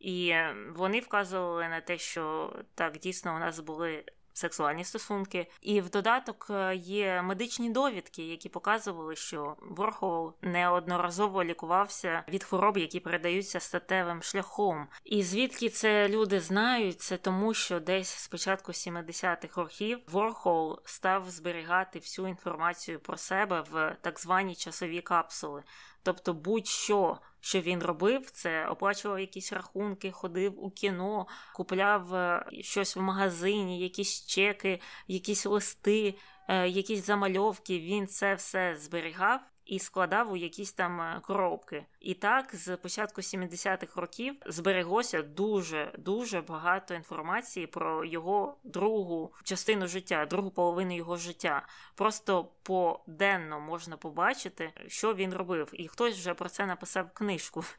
і вони вказували на те, що так дійсно у нас були. Сексуальні стосунки, і в додаток е, є медичні довідки, які показували, що Ворхол неодноразово лікувався від хвороб, які передаються статевим шляхом. І звідки це люди знають, це тому, що десь з початку 70-х років Ворхол став зберігати всю інформацію про себе в так звані часові капсули. Тобто, будь-що, що він робив, це оплачував якісь рахунки, ходив у кіно, купляв е, щось в магазині, якісь чеки, якісь листи, е, якісь замальовки. Він це все зберігав і складав у якісь там е, коробки. І так, з початку 70-х років збереглося дуже дуже багато інформації про його другу частину життя, другу половину його життя. Просто поденно можна побачити, що він робив, і хтось вже про це написав книжку.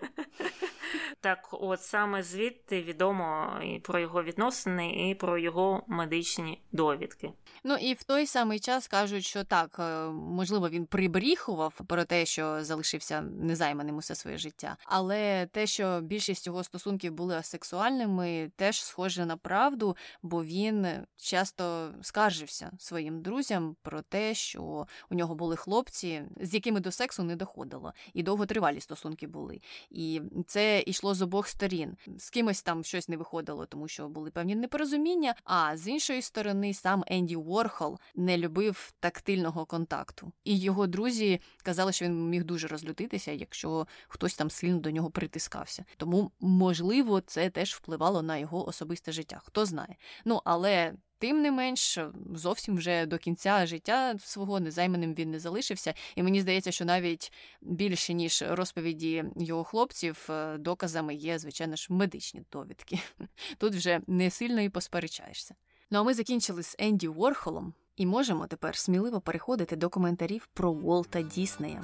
Так, от саме звідти відомо і про його відносини, і про його медичні довідки.
Ну і в той самий час кажуть, що так, е, можливо, він прибріхував про те, що залишився незайманим усе своє життя. Але те, що більшість його стосунків були асексуальними, теж схоже на правду, бо він часто скаржився своїм друзям про те, що у нього були хлопці, з якими до сексу не доходило, і довготривалі стосунки були. І це йшло з обох сторін. З кимось там щось не виходило, тому що були певні непорозуміння. А з іншої сторони, сам Енді Ворхол не любив тактильного контакту, і його друзі казали, що він міг дуже розлютитися, якщо хтось там сильно до нього притискався. Тому, можливо, це теж впливало на його особисте життя. Хто знає. Ну але. Тим не менш, зовсім вже до кінця життя свого незайманим він не залишився, і мені здається, що навіть більше ніж розповіді його хлопців, е, доказами є, звичайно ж, медичні довідки. Тут вже не сильно і посперечаєшся. Ну а ми закінчили з Енді Ворхолом і можемо тепер сміливо переходити до коментарів про Уолта Діснея.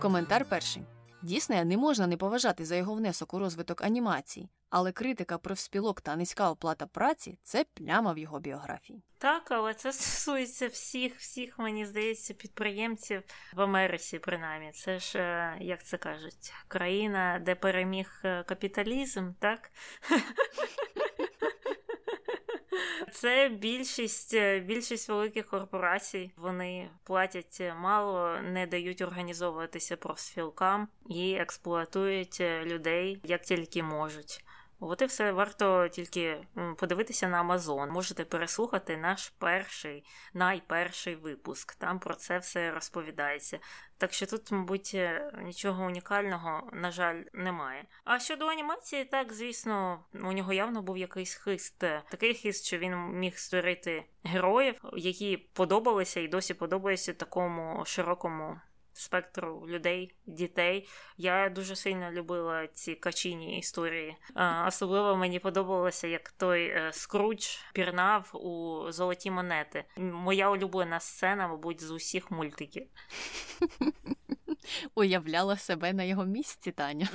Коментар перший. Діснея не можна не поважати за його внесок у розвиток анімації, але критика профспілок та низька оплата праці це пляма в його біографії.
Так, але це стосується всіх, всіх, мені здається, підприємців в Америці, принаймні. Це ж, е, як це кажуть, країна, де переміг е, капіталізм, так? Це більшість е, більшість великих корпорацій. Вони платять мало, не дають організовуватися профспілкам і експлуатують людей як тільки можуть. От і все варто тільки подивитися на Амазон. Можете переслухати наш перший, найперший випуск. Там про це все розповідається. Так що тут, мабуть, е, нічого унікального, на жаль, немає. А щодо анімації, так, звісно, у нього явно був якийсь хист. Такий хист, що він міг створити героїв, які подобалися і досі подобаються такому широкому спектру людей, дітей. Я дуже сильно любила ці качині історії. Особливо мені подобалося, як той е, скрудж пірнав у золоті монети. Моя улюблена сцена, мабуть, з усіх мультиків.
Уявляла себе на його місці, Таня.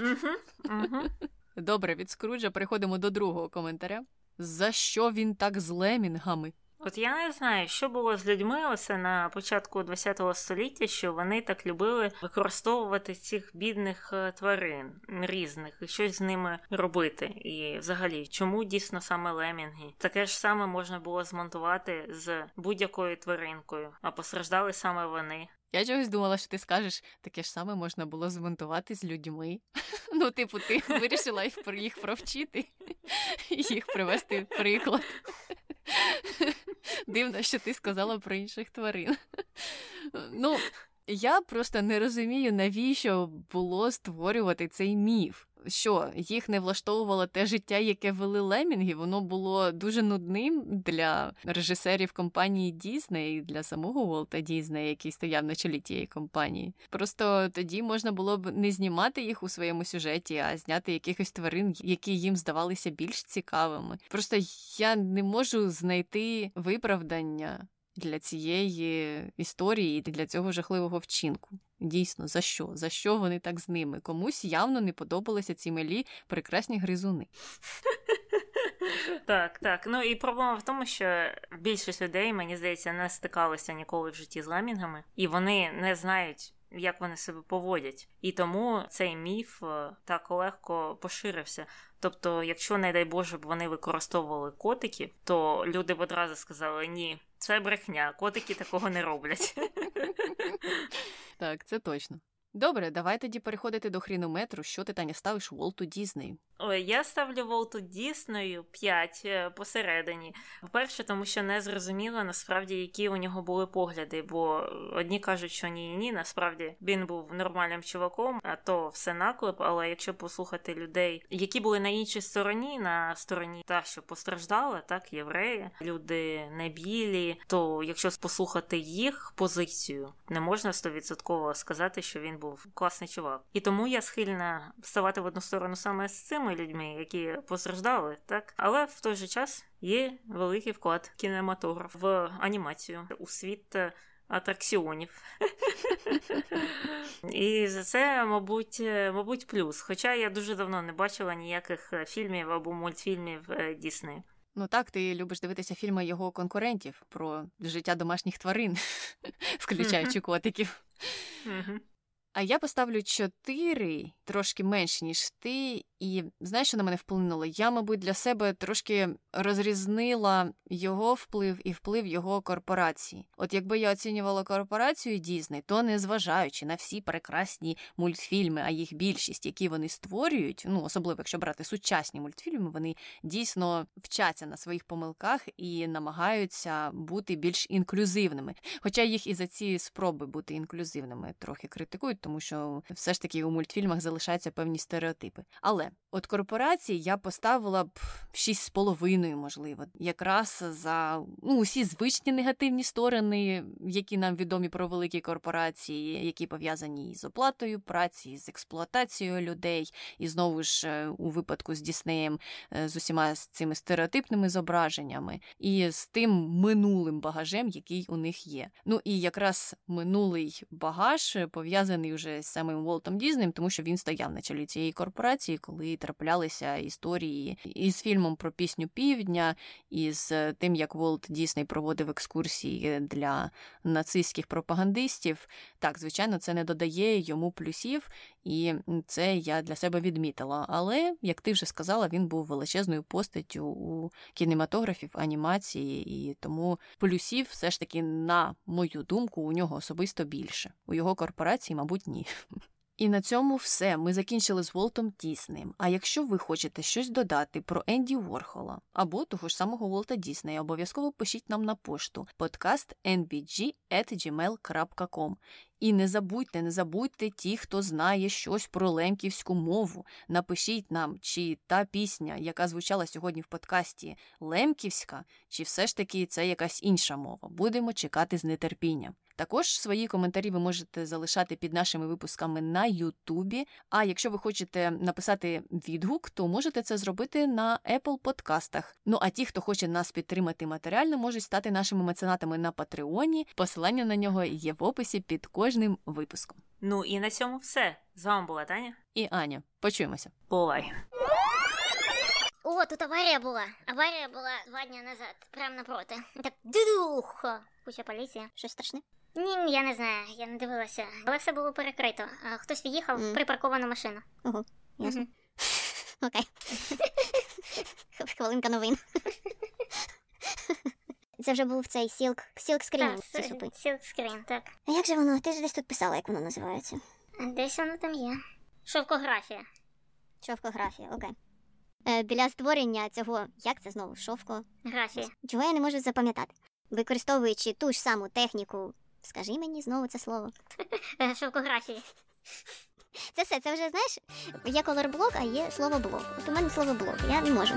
Добре, від Скруджа переходимо до другого коментаря. За що він так з лемінгами?
От я не знаю, що було з людьми оце на початку ХХ століття, що вони так любили використовувати цих бідних е, тварин різних і щось з ними робити. І взагалі, чому дійсно саме лемінги? Таке ж саме можна було змонтувати з будь-якою тваринкою, а постраждали саме вони.
Я чогось думала, що ти скажеш, таке ж саме можна було змонтувати з людьми. Ну, типу, ти вирішила їх їх провчити їх привести в приклад. Дивно, що ти сказала про інших тварин. Ну, я просто не розумію, навіщо було створювати цей міф що їх не влаштовувало те життя, яке вели лемінги, воно було дуже нудним для режисерів компанії Дісней для самого Волта Дізнея, який стояв на чолі тієї компанії. Просто тоді можна було б не знімати їх у своєму сюжеті, а зняти якихось тварин, які їм здавалися більш цікавими. Просто я не можу знайти виправдання для цієї історії і для цього жахливого вчинку. Дійсно, за що? За що вони так з ними? Комусь явно не подобалися ці малі прекрасні гризуни.
Так, так. Ну і проблема в тому, що більшість людей, мені здається, не стикалися ніколи в житті з ламінгами, і вони не знають. Як вони себе поводять, і тому цей міф е, так легко поширився. Тобто, якщо, не дай Боже, б вони використовували котики, то люди б одразу сказали ні, це брехня, котики такого не роблять.
Так, це точно. Добре, давай тоді переходити до хрінометру. Що ти Таня ставиш Волту Дізнею?
Ой, я ставлю Волту Діснею 5 е, посередині. По-перше, тому що не зрозуміло насправді, які у нього були погляди, бо одні кажуть, що ні, ні, насправді він був нормальним чуваком, а то все наклеп. Але якщо послухати людей, які були на іншій стороні, на стороні та, що постраждала, так, євреї, люди не білі, то якщо послухати їх позицію, не можна стовідсотково сказати, що він був класний чувак. І тому я схильна вставати в одну сторону саме з цим тими людьми, які постраждали, так але в той же час є великий вклад кінематограф в анімацію у світ. Е, атракціонів. І за це, мабуть, е, мабуть, плюс. Хоча я дуже давно не бачила ніяких е, фільмів або мультфільмів Діснею.
Ну так, ти любиш дивитися фільми його конкурентів про життя домашніх тварин, включаючи котиків. А я поставлю чотири, трошки менше, ніж ти, і знаєш, що на мене вплинуло? Я, мабуть, для себе трошки розрізнила його вплив і вплив його корпорації. От якби я оцінювала корпорацію Дізней, то незважаючи на всі прекрасні мультфільми, а їх більшість, які вони створюють, ну особливо якщо брати сучасні мультфільми, вони дійсно вчаться на своїх помилках і намагаються бути більш інклюзивними. Хоча їх і за ці спроби бути інклюзивними трохи критикують, тому що все ж таки у мультфільмах залишаються певні стереотипи. Але от корпорації я поставила б шість з половиною, можливо, якраз за ну, усі звичні негативні сторони, які нам відомі про великі корпорації, які пов'язані з оплатою праці, з експлуатацією людей, і знову ж е, у випадку з Діснеєм е, з усіма цими стереотипними зображеннями, і з тим минулим багажем, який у них є. Ну і якраз минулий багаж пов'язаний вже з самим Волтом Дізнем, тому що він стояв на чолі цієї корпорації, коли траплялися історії із фільмом про пісню Півдня, із тим, як Волт Дісней проводив екскурсії для нацистських пропагандистів. Так, звичайно, це не додає йому плюсів, і це я для себе відмітила. Але, як ти вже сказала, він був величезною постаттю у кінематографі, в анімації, і тому плюсів все ж таки, на мою думку, у нього особисто більше. У його корпорації, мабуть, ні. І на цьому все. Ми закінчили з Волтом Діснеєм. А якщо ви хочете щось додати про Енді Ворхола або того ж самого Волта Діснея, обов'язково пишіть нам на пошту подкаст. І не забудьте, не забудьте ті, хто знає щось про лемківську мову. Напишіть нам, чи та пісня, яка звучала сьогодні в подкасті, лемківська, чи все ж таки це якась інша мова. Будемо чекати з нетерпінням. Також свої коментарі ви можете залишати під нашими випусками на Ютубі. А якщо ви хочете написати відгук, то можете це зробити на Apple подкастах. Ну а ті, хто хоче нас підтримати матеріально, можуть стати нашими меценатами на Патреоні. Посилання на нього є в описі під кожним випуском.
Ну і на цьому все. З вами була Таня
і Аня. Почуємося.
Бувай!
О, тут аварія була. Аварія була два дні назад, прямо напроти. Так дудух! Куча поліція. Щось страшне? Ні, я не знаю, я не дивилася. Але все було перекрито. А хтось від'їхав в припарковану машину.
Ого, ясно. Окей. Хвилинка новин. Це вже був цей сілк сілк скрін.
Так, скрін, так.
А як же воно? Ти ж десь тут писала, як воно називається?
Десь воно там є. Шовкографія.
Шовкографія, окей. Е, Для створення цього, як це знову, шовко?
Графія.
Чого я не можу запам'ятати? Використовуючи ту ж саму техніку, скажи мені знову це слово.
Е, Шовкографії.
Це все, це вже знаєш, є колор блок, а є слово блок. От у мене слово блок, я не можу.